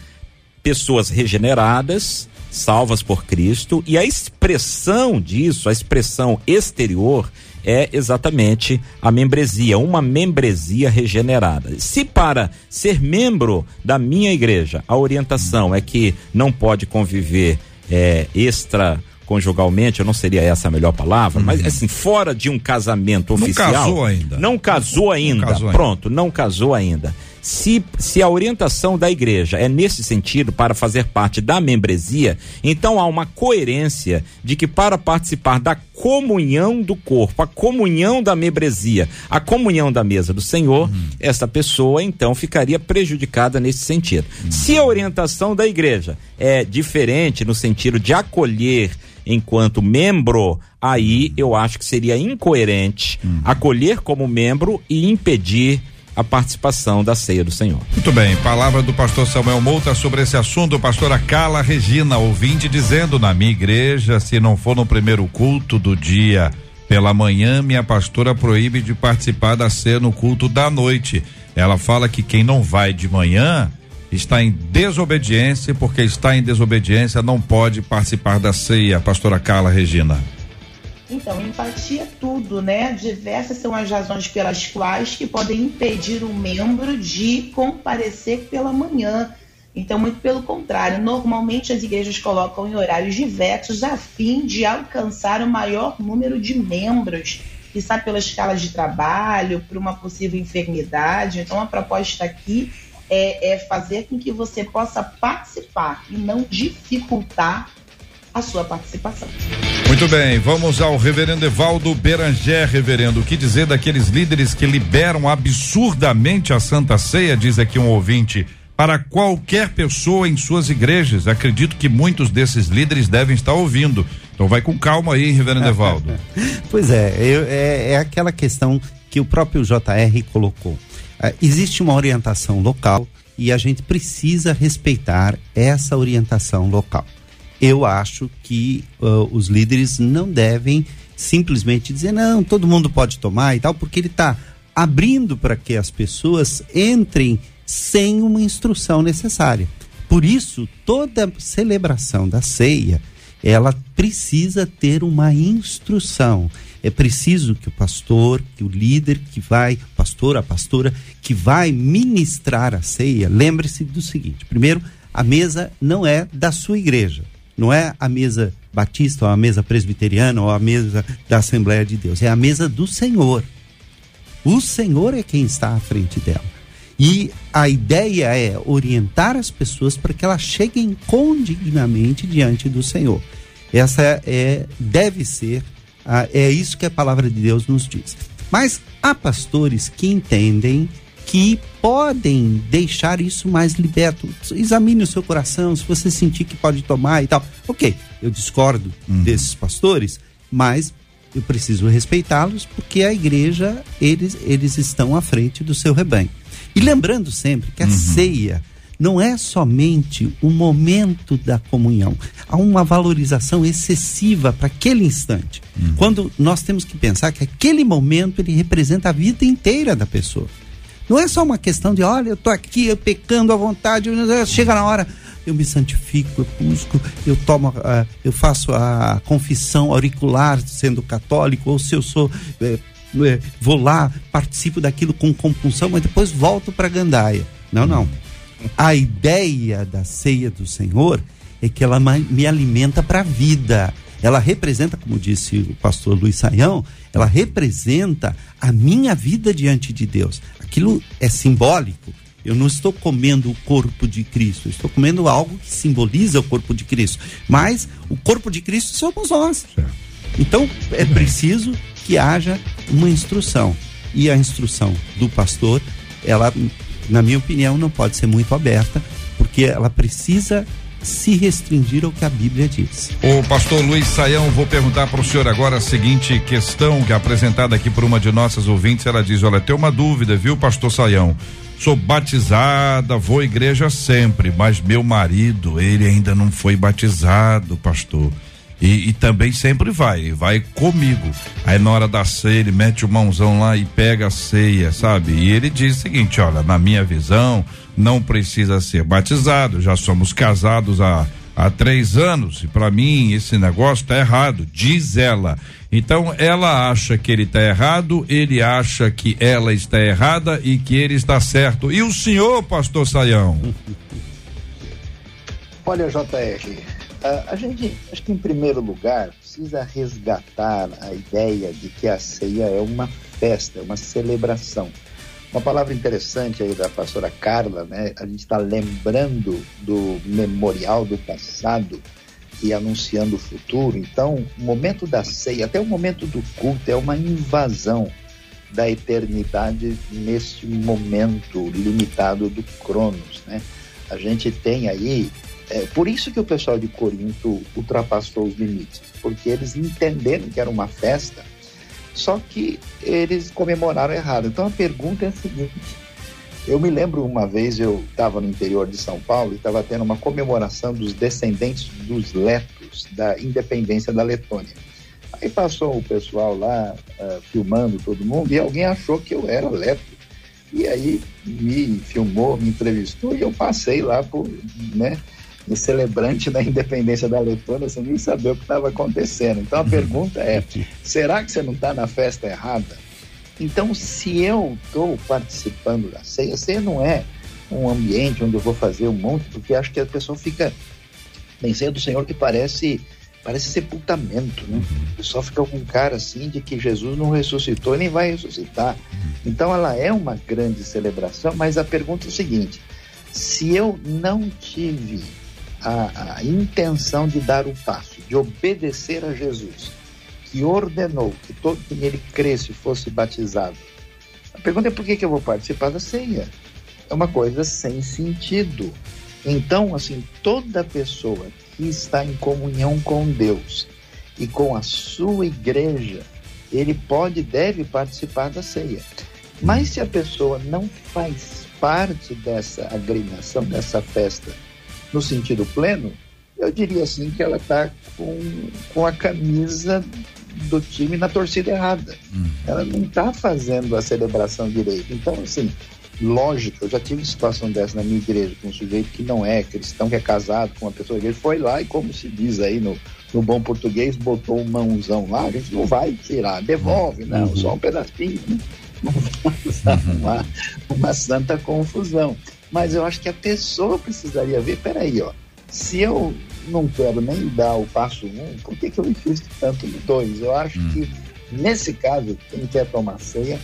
pessoas regeneradas, salvas por Cristo, e a expressão disso, a expressão exterior, é exatamente a membresia, uma membresia regenerada. Se para ser membro da minha igreja a orientação é que não pode conviver é, extra conjugalmente, eu não seria essa a melhor palavra, uhum. mas assim, fora de um casamento oficial. Não casou ainda. Não casou ainda. Não casou Pronto, ainda. não casou ainda. Se, se a orientação da igreja é nesse sentido para fazer parte da membresia, então há uma coerência de que para participar da comunhão do corpo, a comunhão da membresia, a comunhão da mesa do Senhor, uhum. essa pessoa então ficaria prejudicada nesse sentido. Uhum. Se a orientação da igreja é diferente no sentido de acolher enquanto membro, aí eu acho que seria incoerente uhum. acolher como membro e impedir a participação da ceia do Senhor. Muito bem, palavra do pastor Samuel Mouta sobre esse assunto, pastora Carla Regina, ouvinte, dizendo na minha igreja, se não for no primeiro culto do dia pela manhã, minha pastora proíbe de participar da ceia no culto da noite. Ela fala que quem não vai de manhã está em desobediência, porque está em desobediência, não pode participar da ceia, pastora Carla Regina. Então, empatia é tudo, né? Diversas são as razões pelas quais que podem impedir um membro de comparecer pela manhã. Então, muito pelo contrário, normalmente as igrejas colocam em horários diversos a fim de alcançar o maior número de membros, que está pela escala de trabalho, por uma possível enfermidade. Então, a proposta aqui é, é fazer com que você possa participar e não dificultar a sua participação. Muito bem, vamos ao reverendo Evaldo Beranger, reverendo. O que dizer daqueles líderes que liberam absurdamente a Santa Ceia, diz aqui um ouvinte, para qualquer pessoa em suas igrejas? Acredito que muitos desses líderes devem estar ouvindo. Então vai com calma aí, reverendo Evaldo. pois é, eu, é, é aquela questão que o próprio JR colocou. Uh, existe uma orientação local e a gente precisa respeitar essa orientação local eu acho que uh, os líderes não devem simplesmente dizer, não, todo mundo pode tomar e tal, porque ele está abrindo para que as pessoas entrem sem uma instrução necessária. Por isso, toda celebração da ceia, ela precisa ter uma instrução. É preciso que o pastor, que o líder que vai, pastor, a pastora, que vai ministrar a ceia, lembre-se do seguinte: primeiro, a mesa não é da sua igreja. Não é a mesa batista, ou a mesa presbiteriana, ou a mesa da Assembleia de Deus. É a mesa do Senhor. O Senhor é quem está à frente dela. E a ideia é orientar as pessoas para que elas cheguem condignamente diante do Senhor. Essa é deve ser é isso que a palavra de Deus nos diz. Mas há pastores que entendem que podem deixar isso mais liberto. Examine o seu coração, se você sentir que pode tomar e tal. Ok, eu discordo uhum. desses pastores, mas eu preciso respeitá-los porque a igreja, eles, eles estão à frente do seu rebanho. E lembrando sempre que a uhum. ceia não é somente o momento da comunhão. Há uma valorização excessiva para aquele instante. Uhum. Quando nós temos que pensar que aquele momento ele representa a vida inteira da pessoa. Não é só uma questão de, olha, eu tô aqui eu pecando à vontade, chega na hora, eu me santifico, eu busco, eu tomo, uh, eu faço a confissão auricular sendo católico, ou se eu sou, é, é, vou lá, participo daquilo com compulsão, mas depois volto para Gandaia. Não, não. A ideia da ceia do Senhor é que ela me alimenta para a vida. Ela representa, como disse o pastor Luiz Saião, ela representa a minha vida diante de Deus. Aquilo é simbólico. Eu não estou comendo o corpo de Cristo, eu estou comendo algo que simboliza o corpo de Cristo. Mas o corpo de Cristo somos nós. Então é preciso que haja uma instrução. E a instrução do pastor, ela, na minha opinião, não pode ser muito aberta, porque ela precisa se restringir ao que a Bíblia diz. O pastor Luiz Saião, vou perguntar para o senhor agora a seguinte questão que é apresentada aqui por uma de nossas ouvintes. Ela diz: Olha, tem uma dúvida, viu, pastor Saião? Sou batizada, vou à igreja sempre, mas meu marido, ele ainda não foi batizado, pastor. E, e, também sempre vai, vai comigo. Aí na hora da ceia, ele mete o mãozão lá e pega a ceia, sabe? E ele diz o seguinte: olha, na minha visão, não precisa ser batizado, já somos casados há, há três anos, e para mim esse negócio tá errado, diz ela. Então ela acha que ele está errado, ele acha que ela está errada e que ele está certo. E o senhor, pastor Saião? Olha, JR, a gente, acho que em primeiro lugar, precisa resgatar a ideia de que a ceia é uma festa, é uma celebração. Uma palavra interessante aí da pastora Carla, né? A gente está lembrando do memorial do passado e anunciando o futuro. Então, o momento da ceia, até o momento do culto, é uma invasão da eternidade neste momento limitado do Cronos, né? A gente tem aí é, por isso que o pessoal de Corinto ultrapassou os limites, porque eles entenderam que era uma festa, só que eles comemoraram errado. Então a pergunta é a seguinte: eu me lembro uma vez eu estava no interior de São Paulo e estava tendo uma comemoração dos descendentes dos letos da independência da Letônia. Aí passou o pessoal lá uh, filmando todo mundo e alguém achou que eu era leto. E aí me filmou, me entrevistou e eu passei lá por, né? No celebrante da independência da Letônia sem nem saber o que estava acontecendo. Então a uhum. pergunta é: será que você não está na festa errada? Então, se eu estou participando da ceia, ceia não é um ambiente onde eu vou fazer um monte, porque acho que a pessoa fica. Tem ceia do Senhor que parece parece sepultamento, né? Uhum. O pessoal fica com cara assim de que Jesus não ressuscitou e nem vai ressuscitar. Uhum. Então ela é uma grande celebração, mas a pergunta é o seguinte: Se eu não tive a, a intenção de dar o passo, de obedecer a Jesus, que ordenou que todo que nele cresce fosse batizado, a pergunta é por que, que eu vou participar da ceia? É uma coisa sem sentido. Então, assim, toda pessoa que está em comunhão com Deus e com a sua igreja, ele pode e deve participar da ceia. Mas se a pessoa não faz parte dessa agremiação, dessa festa, no sentido pleno, eu diria assim que ela está com, com a camisa do time na torcida errada. Hum. Ela não está fazendo a celebração direito. Então, assim, lógico, eu já tive situação dessa na minha igreja, com um sujeito que não é cristão, que é casado com uma pessoa que foi lá e, como se diz aí no, no bom português, botou um mãozão lá, a gente não vai tirar, devolve, não, uhum. só um pedacinho, né? Não vai uhum. uma, uma santa confusão. Mas eu acho que a pessoa precisaria ver, peraí, ó, se eu não quero nem dar o passo um, por que, que eu insisto tanto no dois? Eu acho hum. que, nesse caso, quem quer tomar ceia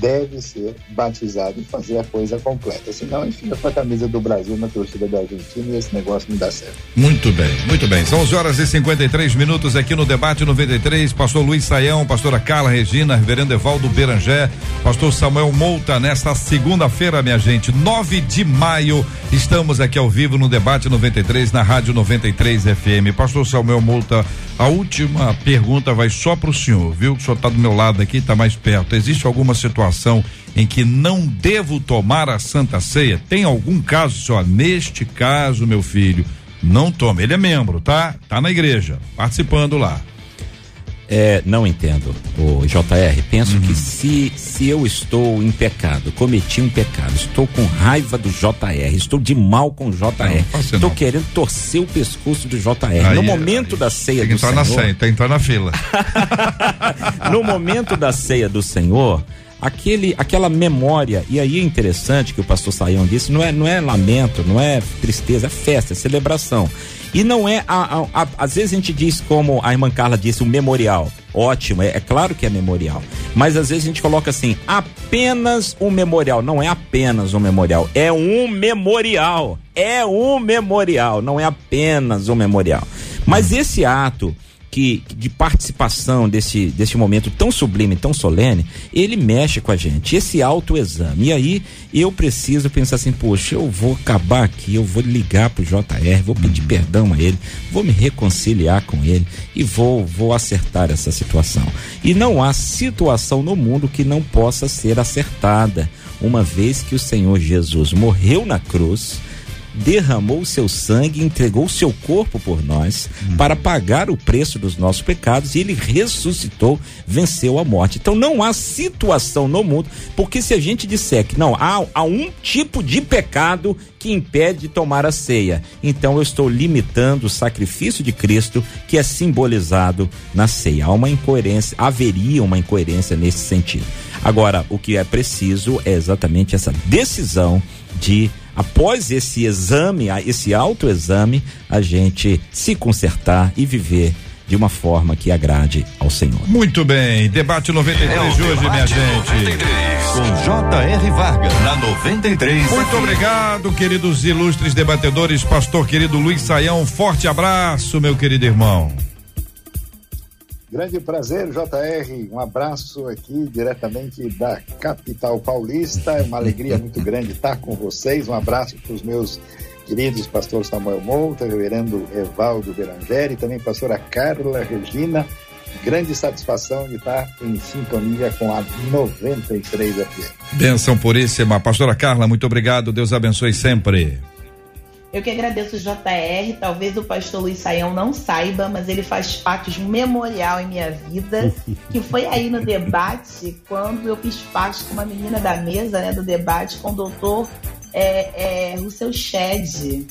deve ser batizado e fazer a coisa completa. Senão, enfim, com a camisa do Brasil na torcida da Argentina e esse negócio não dá certo. Muito bem, muito bem. São 11 horas e 53 minutos aqui no debate 93. Pastor Luiz Saião, pastora Carla Regina, reverendo Evaldo Berangé, pastor Samuel Mouta, nesta segunda-feira, minha gente, 9 de maio, estamos aqui ao vivo no debate 93 na Rádio 93 FM. Pastor Samuel Mouta, a última pergunta vai só para o senhor, viu? O senhor está do meu lado aqui, está mais perto. Existe alguma situação em que não devo tomar a Santa Ceia? Tem algum caso, só neste caso, meu filho, não tome. Ele é membro, tá? Tá na igreja, participando lá. É, não entendo, o JR. Penso uhum. que se, se eu estou em pecado, cometi um pecado, estou com raiva do JR, estou de mal com o JR, não, estou não. querendo torcer o pescoço do JR. Aí, no momento aí, da ceia tem que do entrar Senhor. Na ceia, tem que entrar na fila. no momento da ceia do Senhor, aquele, aquela memória, e aí é interessante que o pastor Saião disse, não é, não é lamento, não é tristeza, é festa, é celebração. E não é, a, a, a, às vezes a gente diz como a irmã Carla disse, o memorial. Ótimo, é, é, claro que é memorial. Mas às vezes a gente coloca assim, apenas um memorial. Não é apenas um memorial, é um memorial. É um memorial, não é apenas um memorial. Mas esse ato que de participação desse, desse momento tão sublime, tão solene, ele mexe com a gente. Esse autoexame. E aí eu preciso pensar assim, poxa, eu vou acabar aqui, eu vou ligar pro JR, vou pedir uhum. perdão a ele, vou me reconciliar com ele e vou vou acertar essa situação. E não há situação no mundo que não possa ser acertada, uma vez que o Senhor Jesus morreu na cruz, derramou seu sangue, entregou seu corpo por nós hum. para pagar o preço dos nossos pecados e ele ressuscitou, venceu a morte. Então não há situação no mundo, porque se a gente disser que não, há, há um tipo de pecado que impede de tomar a ceia, então eu estou limitando o sacrifício de Cristo que é simbolizado na ceia. Há uma incoerência, haveria uma incoerência nesse sentido. Agora, o que é preciso é exatamente essa decisão de após esse exame, esse autoexame, a gente se consertar e viver de uma forma que agrade ao Senhor. Muito bem, debate 93 é de hoje, minha gente. 93, com J.R. Vargas, na 93. Muito obrigado, queridos ilustres debatedores, pastor querido Luiz Saião, um forte abraço, meu querido irmão. Grande prazer, JR. Um abraço aqui diretamente da capital paulista. É uma alegria muito grande estar com vocês. Um abraço para os meus queridos pastor Samuel Mouta, reverendo Evaldo Berangeri, também pastora Carla Regina. Grande satisfação de estar em sintonia com a 93 FM. Benção puríssima. Pastora Carla, muito obrigado. Deus abençoe sempre. Eu que agradeço o JR, talvez o pastor Luiz Saião não saiba, mas ele faz parte de um memorial em minha vida, que foi aí no debate, quando eu fiz parte com uma menina da mesa né, do debate com o doutor é, é, Russell Shedd.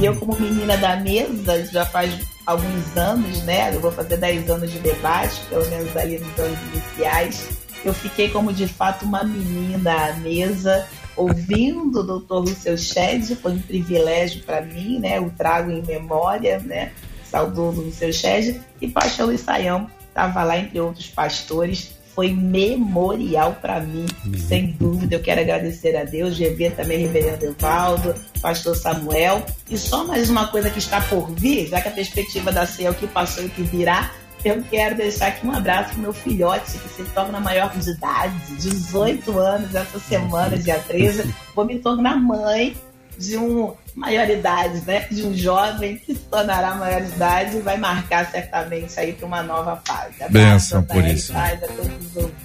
E eu, como menina da mesa, já faz alguns anos, né? Eu vou fazer 10 anos de debate, pelo menos ali nos anos iniciais. Eu fiquei como de fato uma menina à mesa ouvindo o Dr. Russell Shedd, foi um privilégio para mim, né? O trago em memória, né? Saudoso Russell Shedd e Pastor Luiz Saião estava lá entre outros pastores foi memorial para mim, uhum. sem dúvida. Eu quero agradecer a Deus, GV também, Reverendo Evaldo, Pastor Samuel. E só mais uma coisa que está por vir, já que a perspectiva da ceia é o que passou e o que virá, eu quero deixar aqui um abraço pro meu filhote, que se torna maior de idade, 18 anos, essa semana, dia 13. Vou me tornar mãe de um maioridade, né? De um jovem que se tornará maioridade e vai marcar certamente aí para uma nova fase. Benção por isso.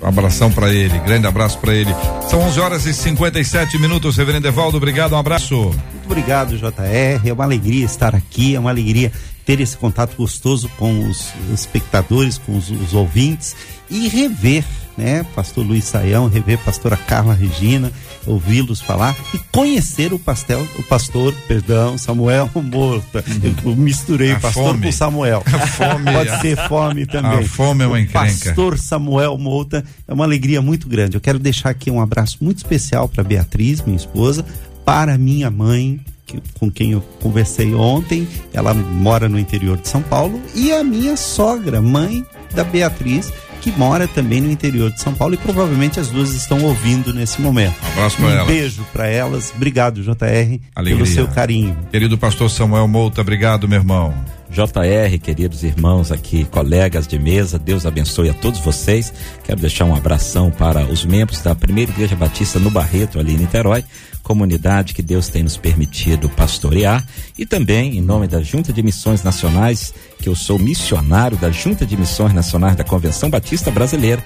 Um abração para ele, grande abraço para ele. São 11 horas e 57 minutos, Reverendo Evaldo, obrigado, um abraço. Muito obrigado, JR. É uma alegria estar aqui, é uma alegria ter esse contato gostoso com os espectadores, com os, os ouvintes e rever, né, Pastor Luiz Saião, rever Pastora Carla Regina, ouvi-los falar e conhecer o pastel, o pastor, perdão, Samuel Morta. Eu misturei a o pastor fome. com Samuel. A fome. Pode ser fome também. A fome é uma encrenca. Pastor Samuel Morta é uma alegria muito grande. Eu quero deixar aqui um abraço muito especial para Beatriz, minha esposa, para minha mãe, que, com quem eu conversei ontem, ela mora no interior de São Paulo, e a minha sogra, mãe da Beatriz, que mora também no interior de São Paulo e provavelmente as duas estão ouvindo nesse momento. Um abraço para um elas. Beijo para elas. Obrigado, JR, Alegria. pelo seu carinho. Querido pastor Samuel Mouta, obrigado, meu irmão. JR, queridos irmãos aqui, colegas de mesa, Deus abençoe a todos vocês. Quero deixar um abração para os membros da Primeira Igreja Batista no Barreto, ali em Niterói, comunidade que Deus tem nos permitido pastorear e também em nome da Junta de Missões Nacionais, que eu sou missionário da Junta de Missões Nacionais da Convenção Batista Brasileira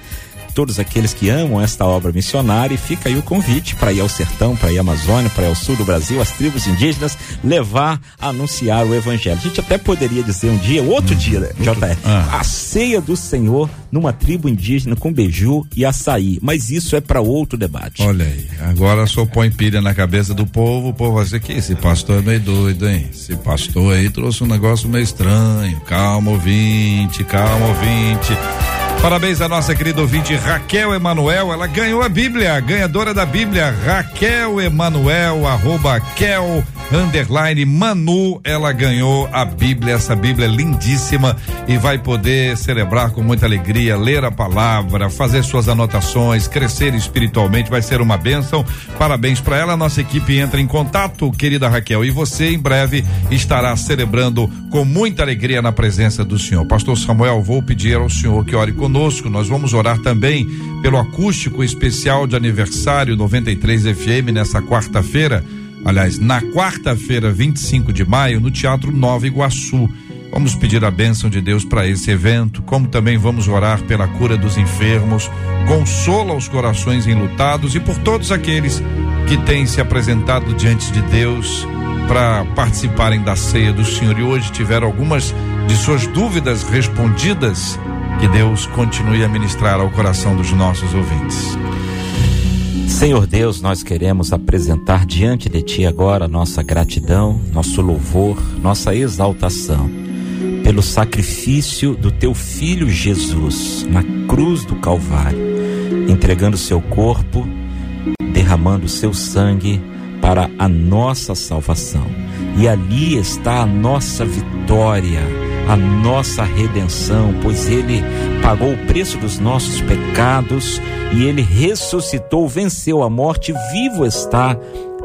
todos aqueles que amam esta obra missionária e fica aí o convite para ir ao sertão, para ir à Amazônia, para ir ao sul do Brasil, as tribos indígenas, levar, anunciar o evangelho. A gente até poderia dizer um dia, outro dia, né, JR, ah. a ceia do Senhor numa tribo indígena com beiju e açaí, mas isso é para outro debate. Olha aí, agora só põe pilha na cabeça do povo, o povo vai dizer que esse pastor é meio doido, hein? Esse pastor aí trouxe um negócio meio estranho. Calma, ouvinte, calma, ouvinte. Parabéns à nossa querida ouvinte Raquel Emanuel, ela ganhou a Bíblia, ganhadora da Bíblia, Raquel Emanuel, arroba Kel, underline Manu, ela ganhou a Bíblia, essa Bíblia é lindíssima e vai poder celebrar com muita alegria, ler a palavra, fazer suas anotações, crescer espiritualmente, vai ser uma bênção. Parabéns para ela, nossa equipe entra em contato, querida Raquel, e você em breve estará celebrando com muita alegria na presença do Senhor. Pastor Samuel, vou pedir ao Senhor que ore conosco conosco. Nós vamos orar também pelo acústico especial de aniversário 93 FM nessa quarta-feira. Aliás, na quarta-feira, 25 de maio, no Teatro Nova Iguaçu. Vamos pedir a bênção de Deus para esse evento, como também vamos orar pela cura dos enfermos, consola os corações enlutados e por todos aqueles que têm se apresentado diante de Deus para participarem da ceia do Senhor e hoje tiveram algumas de suas dúvidas respondidas. Que Deus continue a ministrar ao coração dos nossos ouvintes. Senhor Deus, nós queremos apresentar diante de Ti agora nossa gratidão, nosso louvor, nossa exaltação pelo sacrifício do Teu Filho Jesus na cruz do Calvário, entregando seu corpo, derramando seu sangue para a nossa salvação. E ali está a nossa vitória a nossa redenção, pois ele pagou o preço dos nossos pecados e ele ressuscitou, venceu a morte, vivo está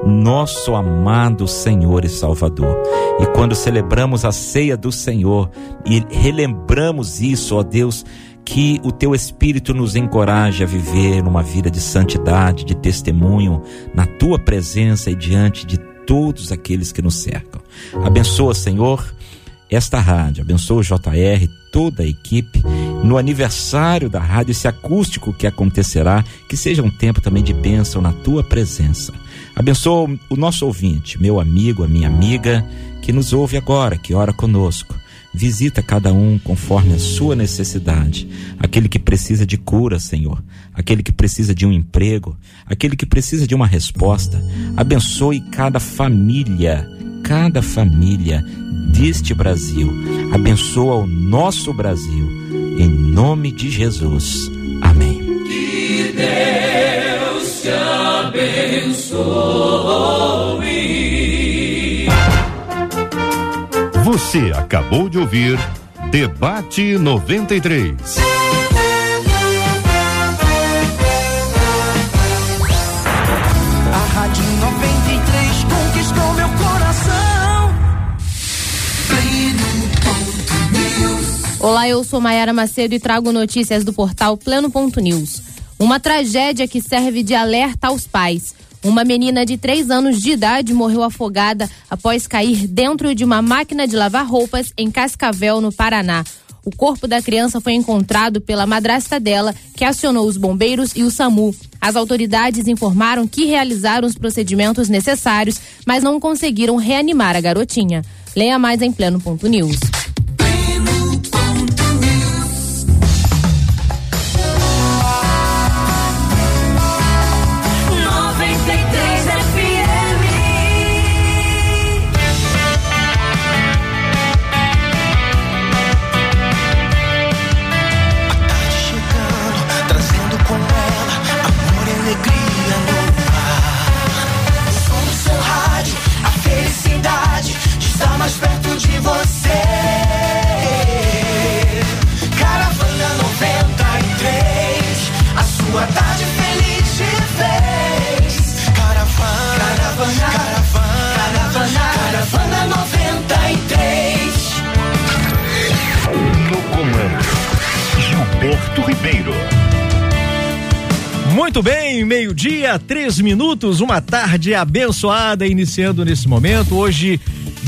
nosso amado Senhor e Salvador. E quando celebramos a ceia do Senhor e relembramos isso, ó Deus, que o teu Espírito nos encoraje a viver numa vida de santidade, de testemunho, na tua presença e diante de todos aqueles que nos cercam. Abençoa, Senhor esta rádio. Abençoa o JR, toda a equipe, no aniversário da rádio, esse acústico que acontecerá, que seja um tempo também de bênção na tua presença. Abençoa o nosso ouvinte, meu amigo, a minha amiga, que nos ouve agora, que ora conosco. Visita cada um conforme a sua necessidade. Aquele que precisa de cura, Senhor. Aquele que precisa de um emprego. Aquele que precisa de uma resposta. Abençoe cada família, cada família deste Brasil. Abençoa o nosso Brasil. Em nome de Jesus. Amém. Que Deus te abençoe. Você acabou de ouvir Debate 93. Eu sou Maiara Macedo e trago notícias do portal Pleno.news. Uma tragédia que serve de alerta aos pais. Uma menina de 3 anos de idade morreu afogada após cair dentro de uma máquina de lavar roupas em Cascavel, no Paraná. O corpo da criança foi encontrado pela madrasta dela, que acionou os bombeiros e o SAMU. As autoridades informaram que realizaram os procedimentos necessários, mas não conseguiram reanimar a garotinha. Leia mais em pleno.news. Muito bem, meio-dia, três minutos, uma tarde abençoada iniciando nesse momento. Hoje,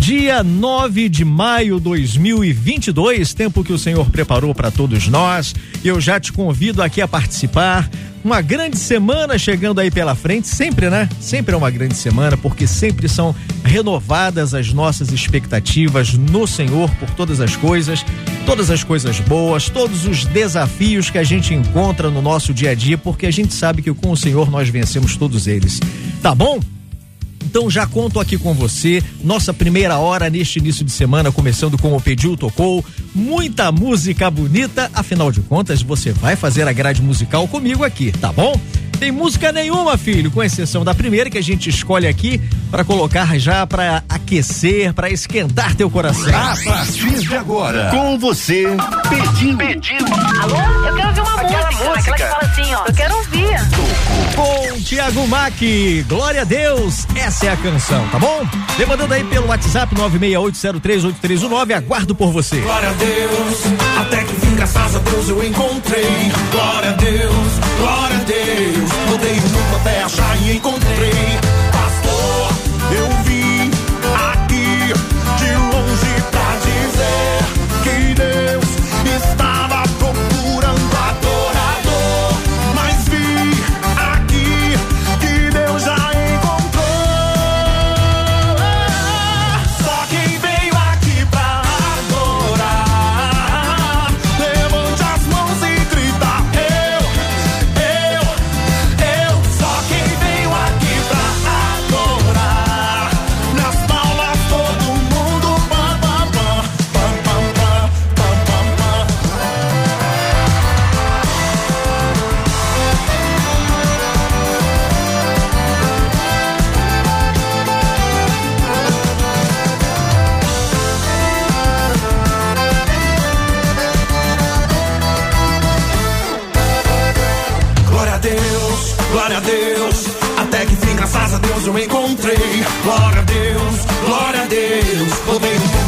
dia 9 de maio de 2022, tempo que o Senhor preparou para todos nós. Eu já te convido aqui a participar. Uma grande semana chegando aí pela frente, sempre, né? Sempre é uma grande semana, porque sempre são renovadas as nossas expectativas no Senhor por todas as coisas, todas as coisas boas, todos os desafios que a gente encontra no nosso dia a dia, porque a gente sabe que com o Senhor nós vencemos todos eles. Tá bom? Então já conto aqui com você, nossa primeira hora neste início de semana, começando com o Pediu Tocou, muita música bonita, afinal de contas, você vai fazer a grade musical comigo aqui, tá bom? Tem música nenhuma, filho, com exceção da primeira que a gente escolhe aqui para colocar já para aquecer, para esquentar teu coração. A partir de agora, com você, Pediu. Pediu. Alô? Eu quero ouvir uma Aquela música, música. aquela que fala assim, ó. Eu quero ouvir. Com Tiago Mac, glória a Deus, essa é a canção, tá bom? Demandando aí pelo WhatsApp 968038319, aguardo por você. Glória a Deus, até que fim, graças a Deus eu encontrei. Glória a Deus, glória a Deus. Rodei numa festa e encontrei.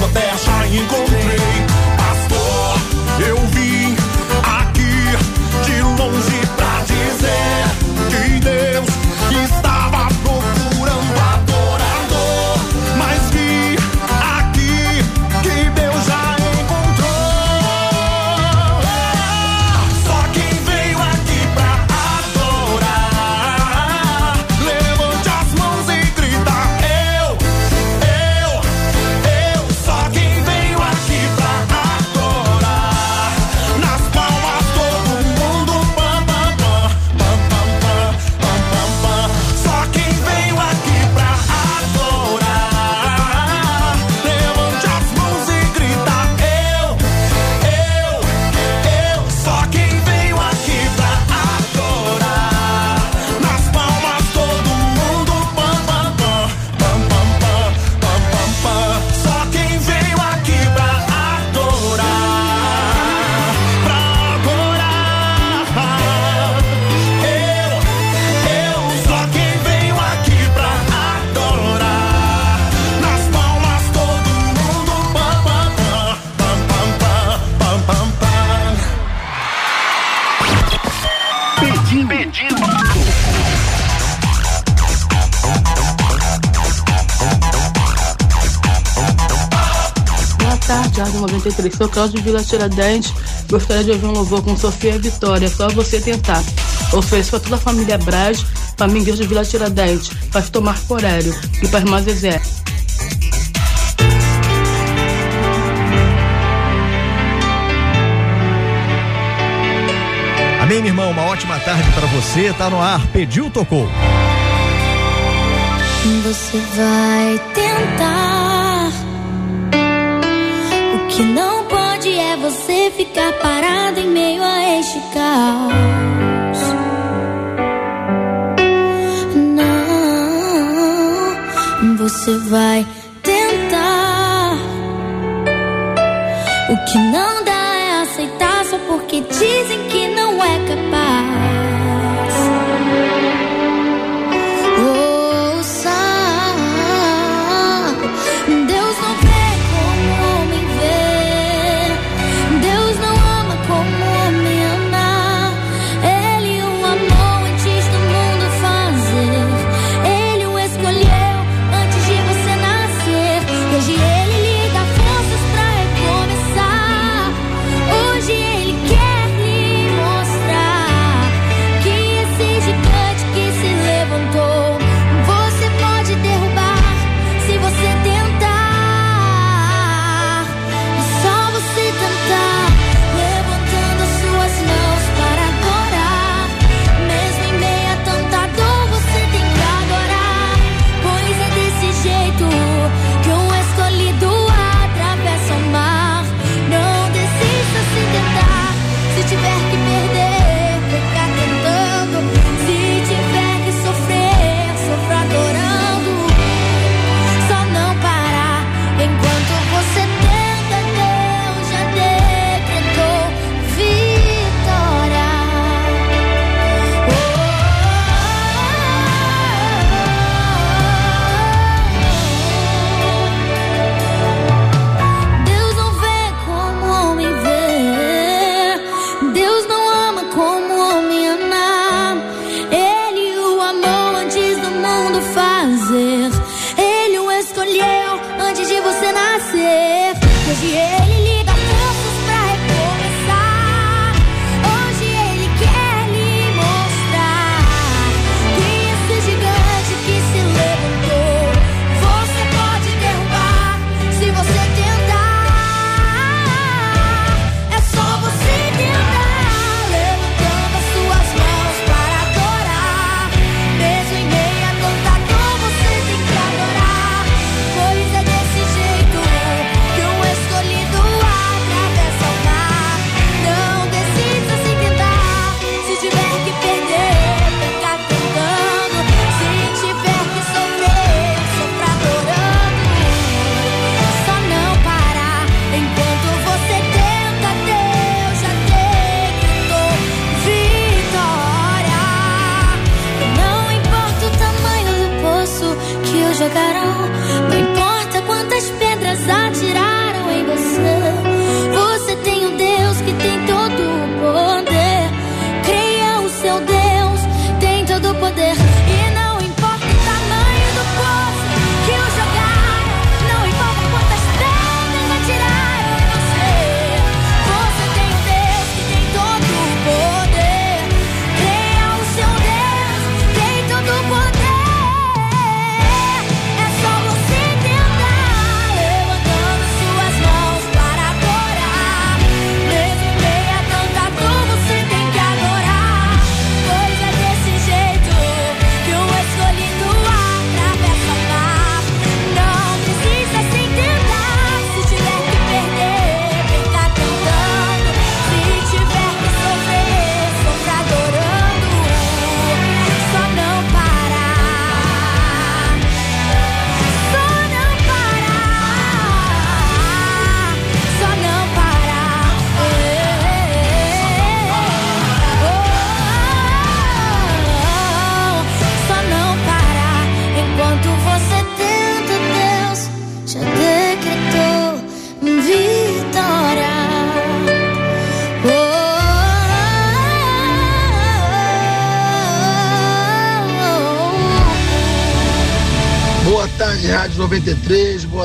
but they're trying go. sou Cláudio Vila Tiradentes. Gostaria de ouvir um louvor com Sofia Vitória. Só você tentar. Ofereço para toda a família Braz, para de Vila Tiradentes, Pastor Marco Aurélio e para irmã Zezé. Amém, meu irmão. Uma ótima tarde para você. Tá no ar. Pediu, tocou. Você vai tentar o que não ficar parado em meio a este caos. Não, você vai tentar. O que não dá é aceitar só porque dizem que não é capaz.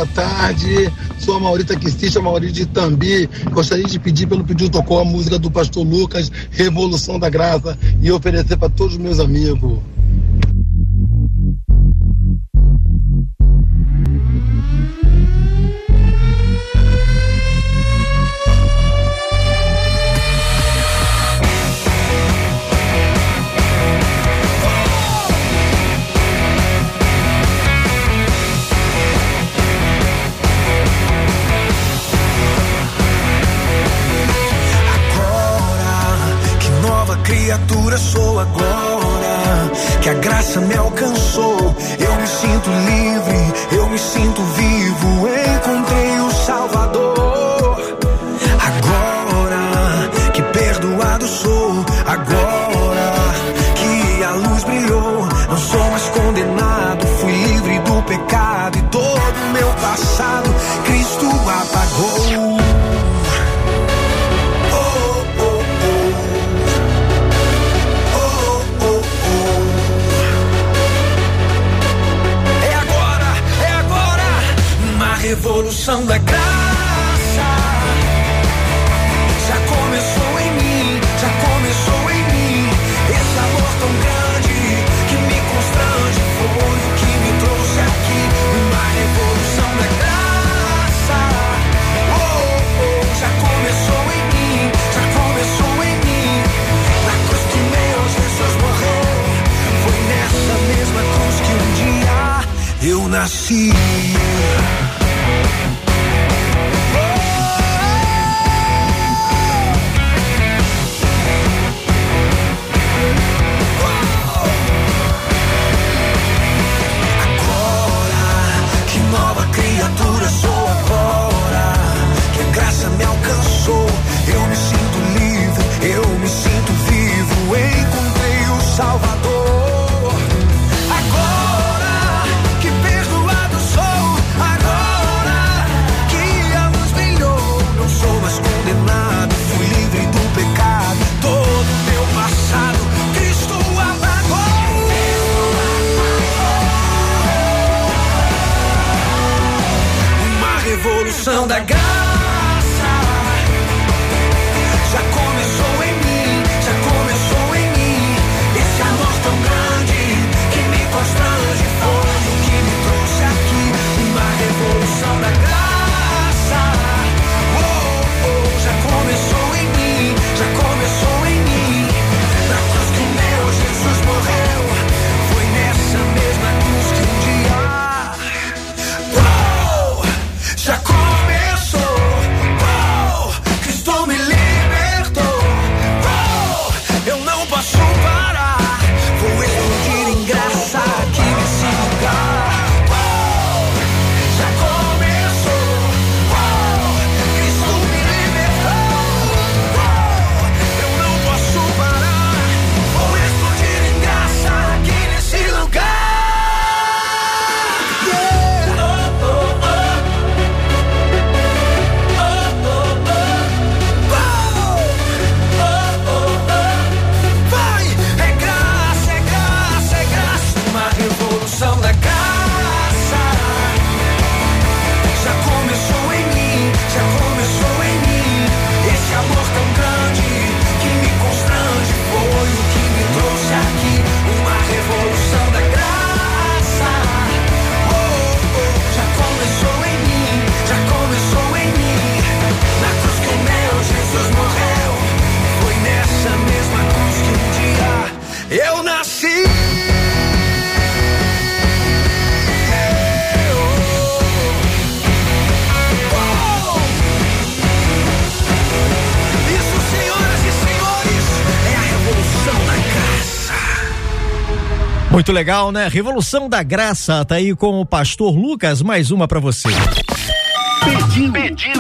boa tarde. Sou a Maurita Quistista, Maurício de Tambi. Gostaria de pedir pelo pedido tocou a música do pastor Lucas, Revolução da Graça, e oferecer para todos os meus amigos. Muito legal, né? Revolução da Graça, tá aí com o pastor Lucas, mais uma para você. Pediu, pediu.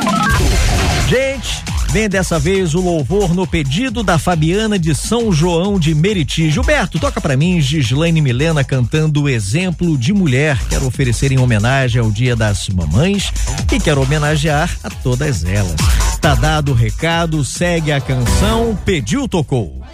Gente, vem dessa vez o louvor no pedido da Fabiana de São João de Meriti. Gilberto, toca para mim Gislaine Milena cantando o exemplo de mulher. Quero oferecer em homenagem ao Dia das Mamães e quero homenagear a todas elas. Tá dado o recado, segue a canção, pediu, tocou.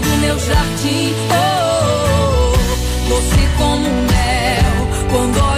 do meu jardim. Oh, oh, oh, oh. doce como mel, quando olho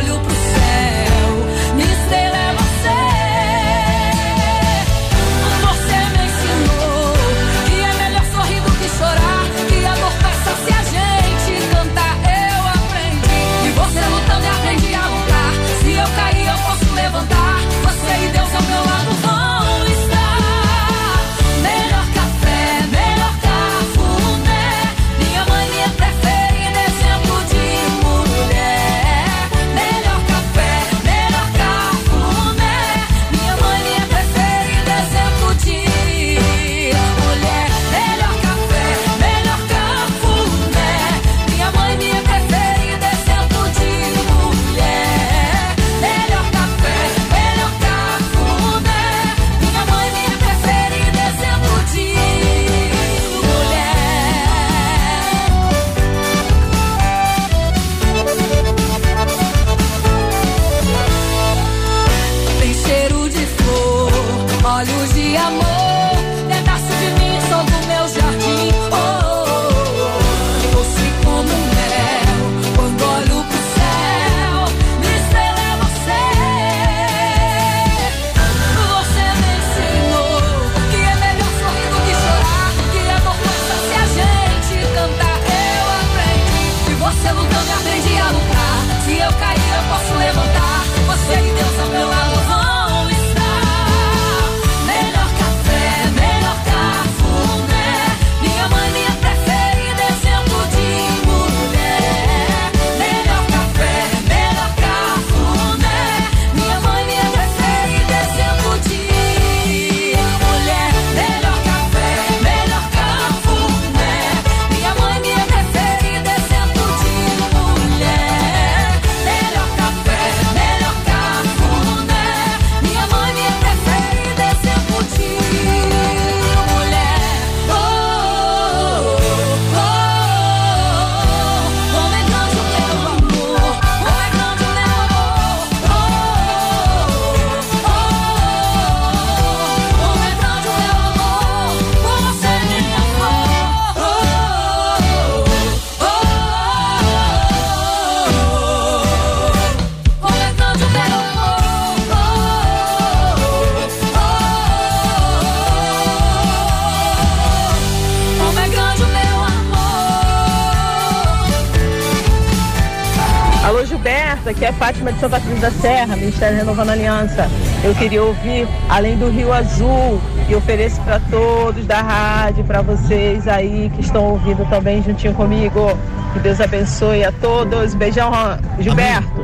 da Serra, Ministério Renovando Aliança. Eu queria ouvir Além do Rio Azul e ofereço para todos da rádio, para vocês aí que estão ouvindo também juntinho comigo. Que Deus abençoe a todos. Beijão, Gilberto. Amém.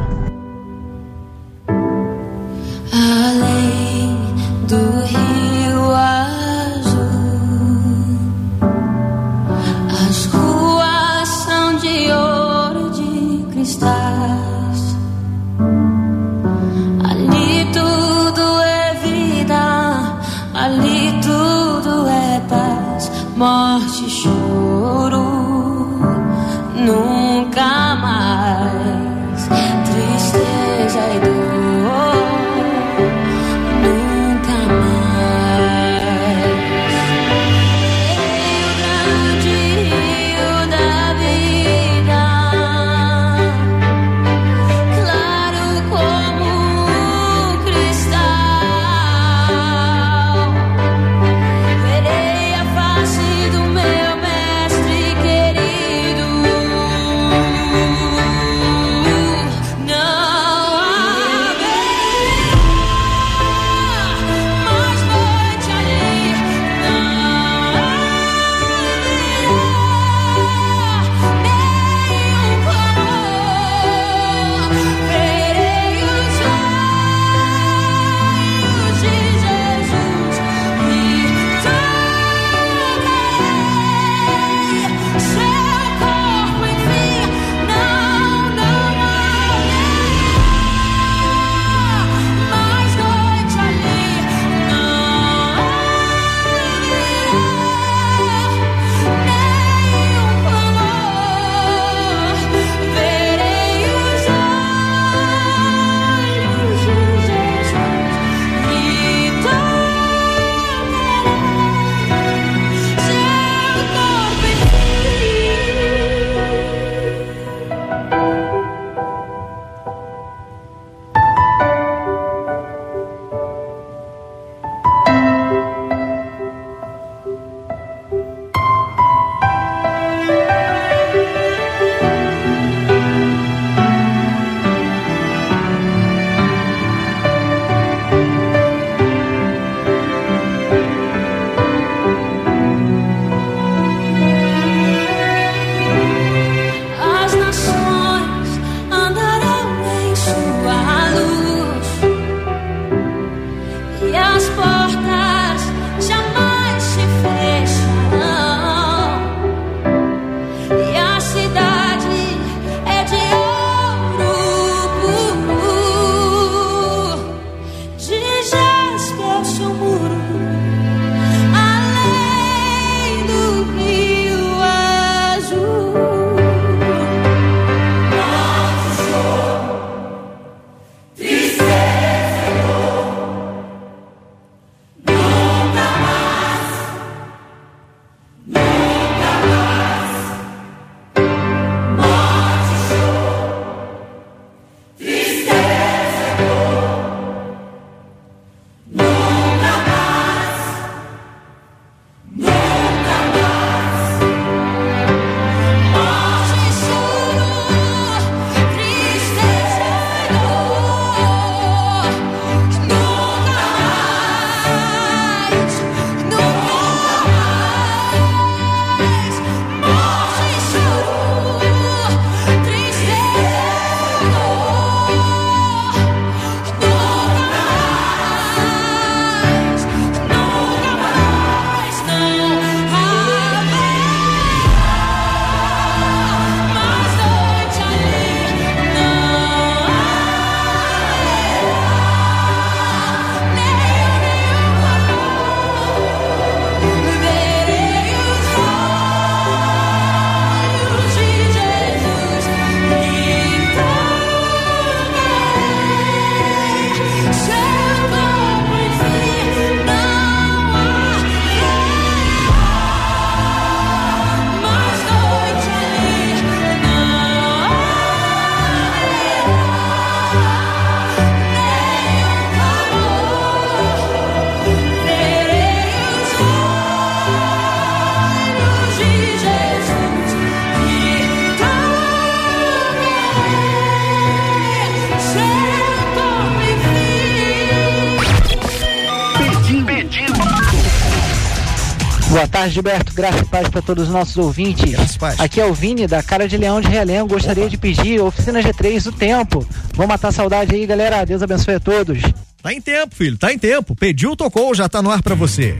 Gilberto. Graça e paz para todos os nossos ouvintes. Aqui é o Vini, da Cara de Leão de Realengo. Gostaria de pedir Oficina G3 o tempo. Vou matar a saudade aí, galera. Deus abençoe a todos. Tá em tempo, filho, tá em tempo. Pediu, tocou, já tá no ar pra você.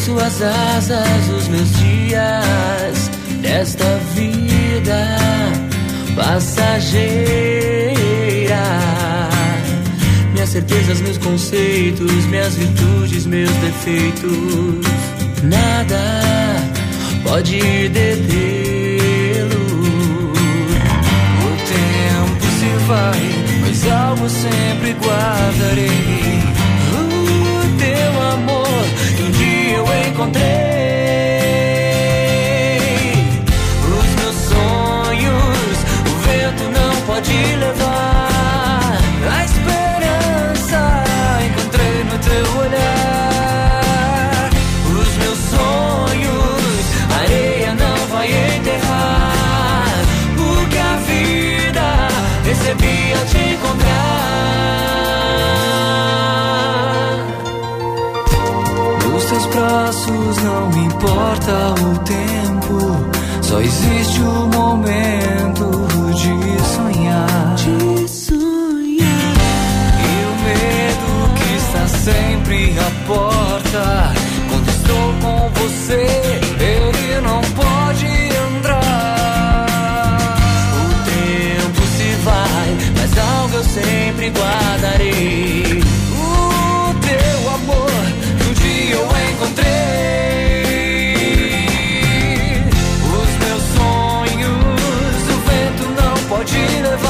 Suas asas os meus dias desta vida passageira. Minhas certezas, meus conceitos, minhas virtudes, meus defeitos, nada pode detê-lo. O tempo se vai, mas algo sempre guardarei. Encontrei. Os meus sonhos, o vento não pode levar. A esperança encontrei no teu olhar. Os meus sonhos, a areia não vai enterrar. Porque a vida recebi ao te encontrar. Braços não importa o tempo, só existe o momento não pode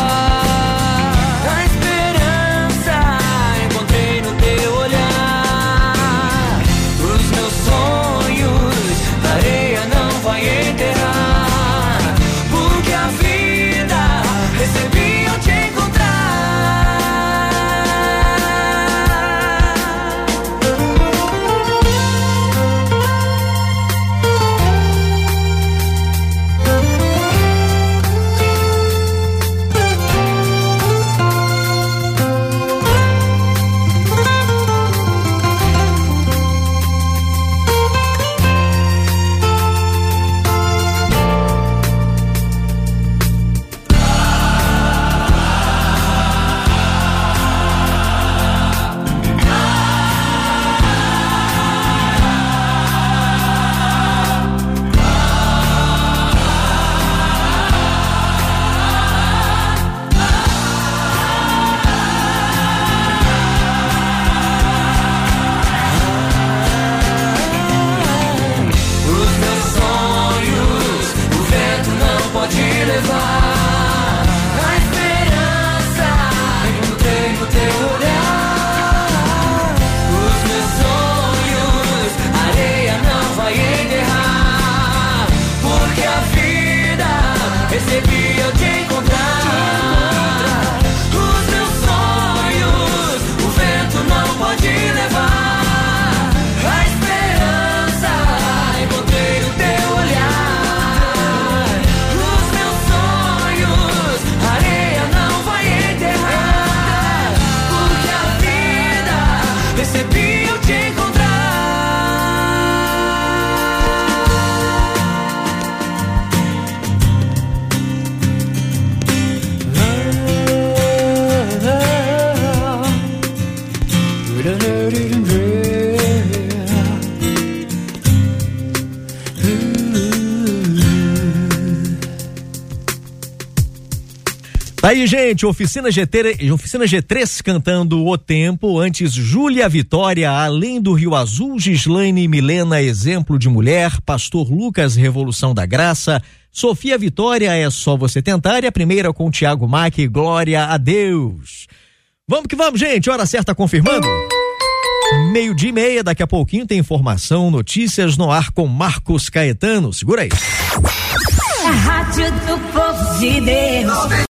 Tá aí, gente, Oficina GT, Oficina G3 cantando O Tempo, antes Júlia Vitória, Além do Rio Azul, Gislaine Milena, Exemplo de Mulher, Pastor Lucas, Revolução da Graça, Sofia Vitória, É Só Você Tentar, e a primeira com Tiago Mac, Glória a Deus. Vamos que vamos, gente, hora certa confirmando? Meio-dia e meia, daqui a pouquinho tem informação, notícias no ar com Marcos Caetano, segura aí. A rádio do povo de Deus.